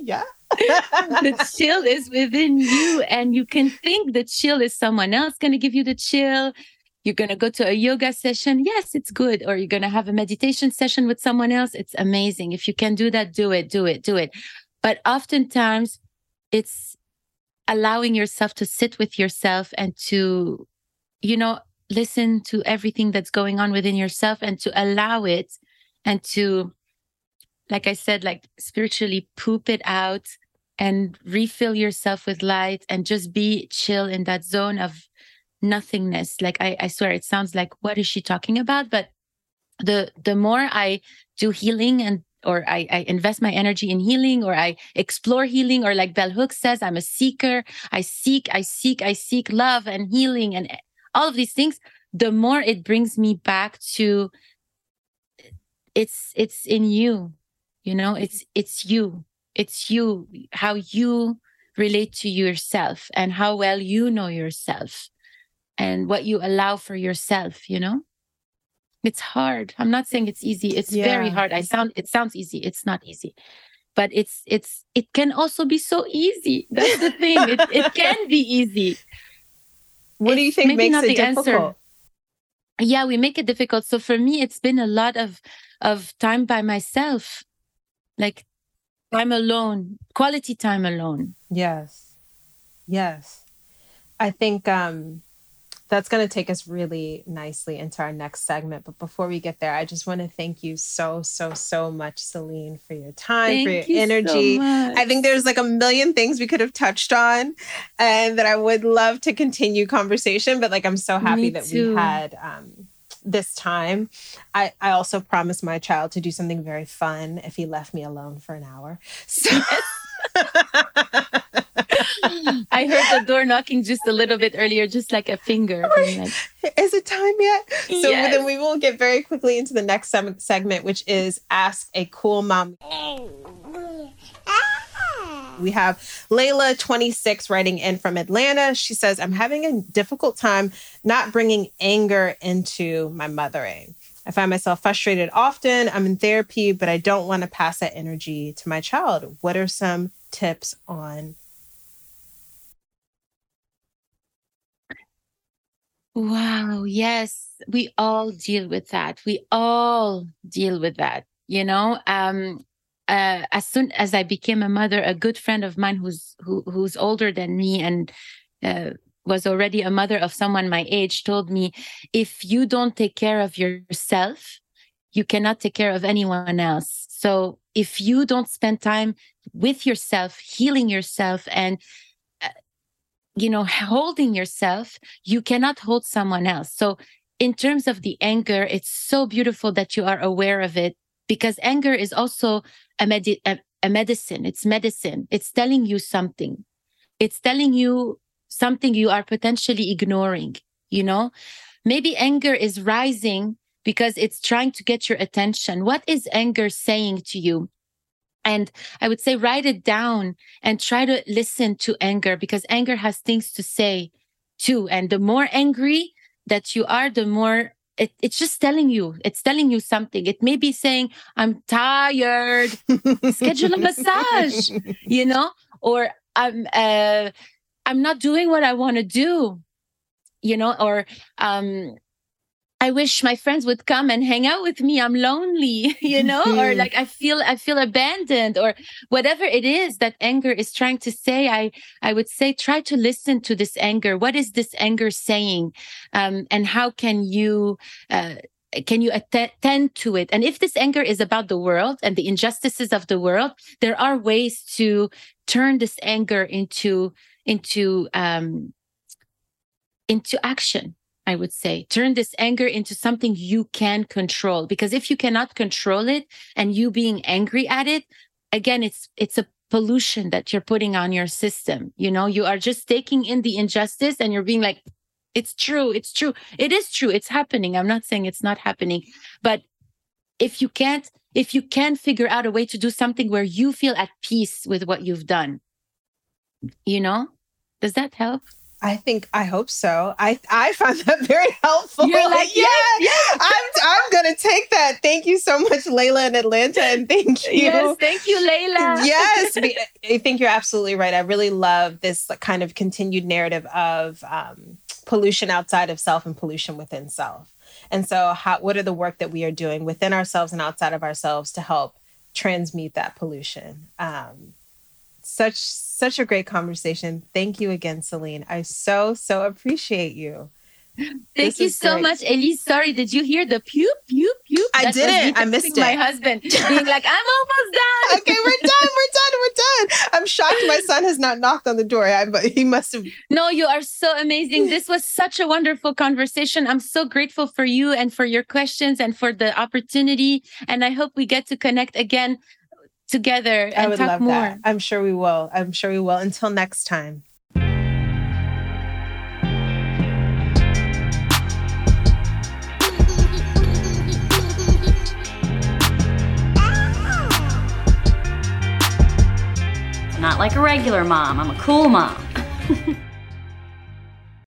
[SPEAKER 3] Yeah.
[SPEAKER 1] the chill is within you and you can think the chill is someone else going to give you the chill. You're going to go to a yoga session. Yes it's good. Or you're going to have a meditation session with someone else. It's amazing. If you can do that do it do it do it. But oftentimes it's allowing yourself to sit with yourself and to, you know, listen to everything that's going on within yourself and to allow it and to, like I said, like spiritually poop it out and refill yourself with light and just be chill in that zone of nothingness. Like I, I swear it sounds like what is she talking about? But the the more I do healing and or I, I, invest my energy in healing or I explore healing or like Bell Hooks says, I'm a seeker. I seek, I seek, I seek love and healing and all of these things, the more it brings me back to it's it's in you. You know, it's it's you. It's you, how you relate to yourself and how well you know yourself and what you allow for yourself, you know? It's hard. I'm not saying it's easy. It's yeah. very hard. I sound it sounds easy. It's not easy. But it's it's it can also be so easy. That's the thing. it, it can be easy.
[SPEAKER 3] What do you think makes it difficult? Answer.
[SPEAKER 1] Yeah, we make it difficult. So for me, it's been a lot of of time by myself, like time alone, quality time alone.
[SPEAKER 3] Yes, yes. I think um that's going to take us really nicely into our next segment. But before we get there, I just want to thank you so, so, so much, Celine, for your time, thank for your you energy. So I think there's like a million things we could have touched on and that I would love to continue conversation. But like, I'm so happy that we had um, this time. I, I also promised my child to do something very fun if he left me alone for an hour. So.
[SPEAKER 1] I heard the door knocking just a little bit earlier, just like a finger. Like,
[SPEAKER 3] Is it time yet? So yes. then we will get very quickly into the next segment, which is Ask a Cool Mom. We have Layla, 26, writing in from Atlanta. She says, I'm having a difficult time not bringing anger into my mothering. I find myself frustrated often. I'm in therapy, but I don't want to pass that energy to my child. What are some tips on
[SPEAKER 1] Wow. Yes. We all deal with that. We all deal with that. You know, um, uh, as soon as I became a mother, a good friend of mine who's who, who's older than me and uh, was already a mother of someone my age told me, if you don't take care of yourself, you cannot take care of anyone else. So if you don't spend time with yourself, healing yourself, and you know holding yourself you cannot hold someone else so in terms of the anger it's so beautiful that you are aware of it because anger is also a, med- a, a medicine. It's medicine. It's telling you something. It's telling you something you are potentially ignoring you know? Maybe anger is rising because it's trying to get your attention. What is anger saying to you? And I would say write it down and try to listen to anger because anger has things to say too. And the more angry that you are, the more it, it's just telling you, it's telling you something. It may be saying, I'm tired, schedule a massage, you know, or I'm, uh, I'm not doing what I want to do, you know, or, um, I wish my friends would come and hang out with me. I'm lonely, you know, or like I feel I feel abandoned or whatever it is that anger is trying to say. I I would say try to listen to this anger. What is this anger saying? Um, and how can you uh, can you attend to it? And if this anger is about the world and the injustices of the world, there are ways to turn this anger into into um, into action I would say. Turn this anger into something you can control because if you cannot control it and you being angry at it, again it's it's a pollution that you're putting on your system. You know, you are just taking in the injustice and you're being like it's true, it's true. It is true. It's happening. I'm not saying it's not happening, but if you can't if you can figure out a way to do something where you feel at peace with what you've done, you know, does that help?
[SPEAKER 3] I think I hope so. I I find that very helpful.
[SPEAKER 1] You're like, yeah, yes,
[SPEAKER 3] I'm I'm gonna take that. Thank you so much, Layla in Atlanta, and thank you.
[SPEAKER 1] Yes, thank you, Layla.
[SPEAKER 3] yes, I think you're absolutely right. I really love this kind of continued narrative of um, pollution outside of self and pollution within self. And so, how what are the work that we are doing within ourselves and outside of ourselves to help transmute that pollution? Um, such such a great conversation. Thank you again, Celine. I so so appreciate you.
[SPEAKER 1] Thank
[SPEAKER 3] This
[SPEAKER 1] you so
[SPEAKER 3] great.
[SPEAKER 1] much, Elise. Sorry, did you hear the pew pew pew?
[SPEAKER 3] I
[SPEAKER 1] That
[SPEAKER 3] didn't. I missed
[SPEAKER 1] My husband being like, "I'm almost done."
[SPEAKER 3] Okay, we're done. We're done. We're done. I'm shocked my son has not knocked on the door. I, but he must have.
[SPEAKER 1] No, you are so amazing. This was such a wonderful conversation. I'm so grateful for you and for your questions and for the opportunity. And I hope we get to connect again together and
[SPEAKER 3] I would
[SPEAKER 1] talk
[SPEAKER 3] love
[SPEAKER 1] more.
[SPEAKER 3] that. I'm sure we will. I'm sure we will. Until next time.
[SPEAKER 4] Not like a regular mom. I'm a cool mom.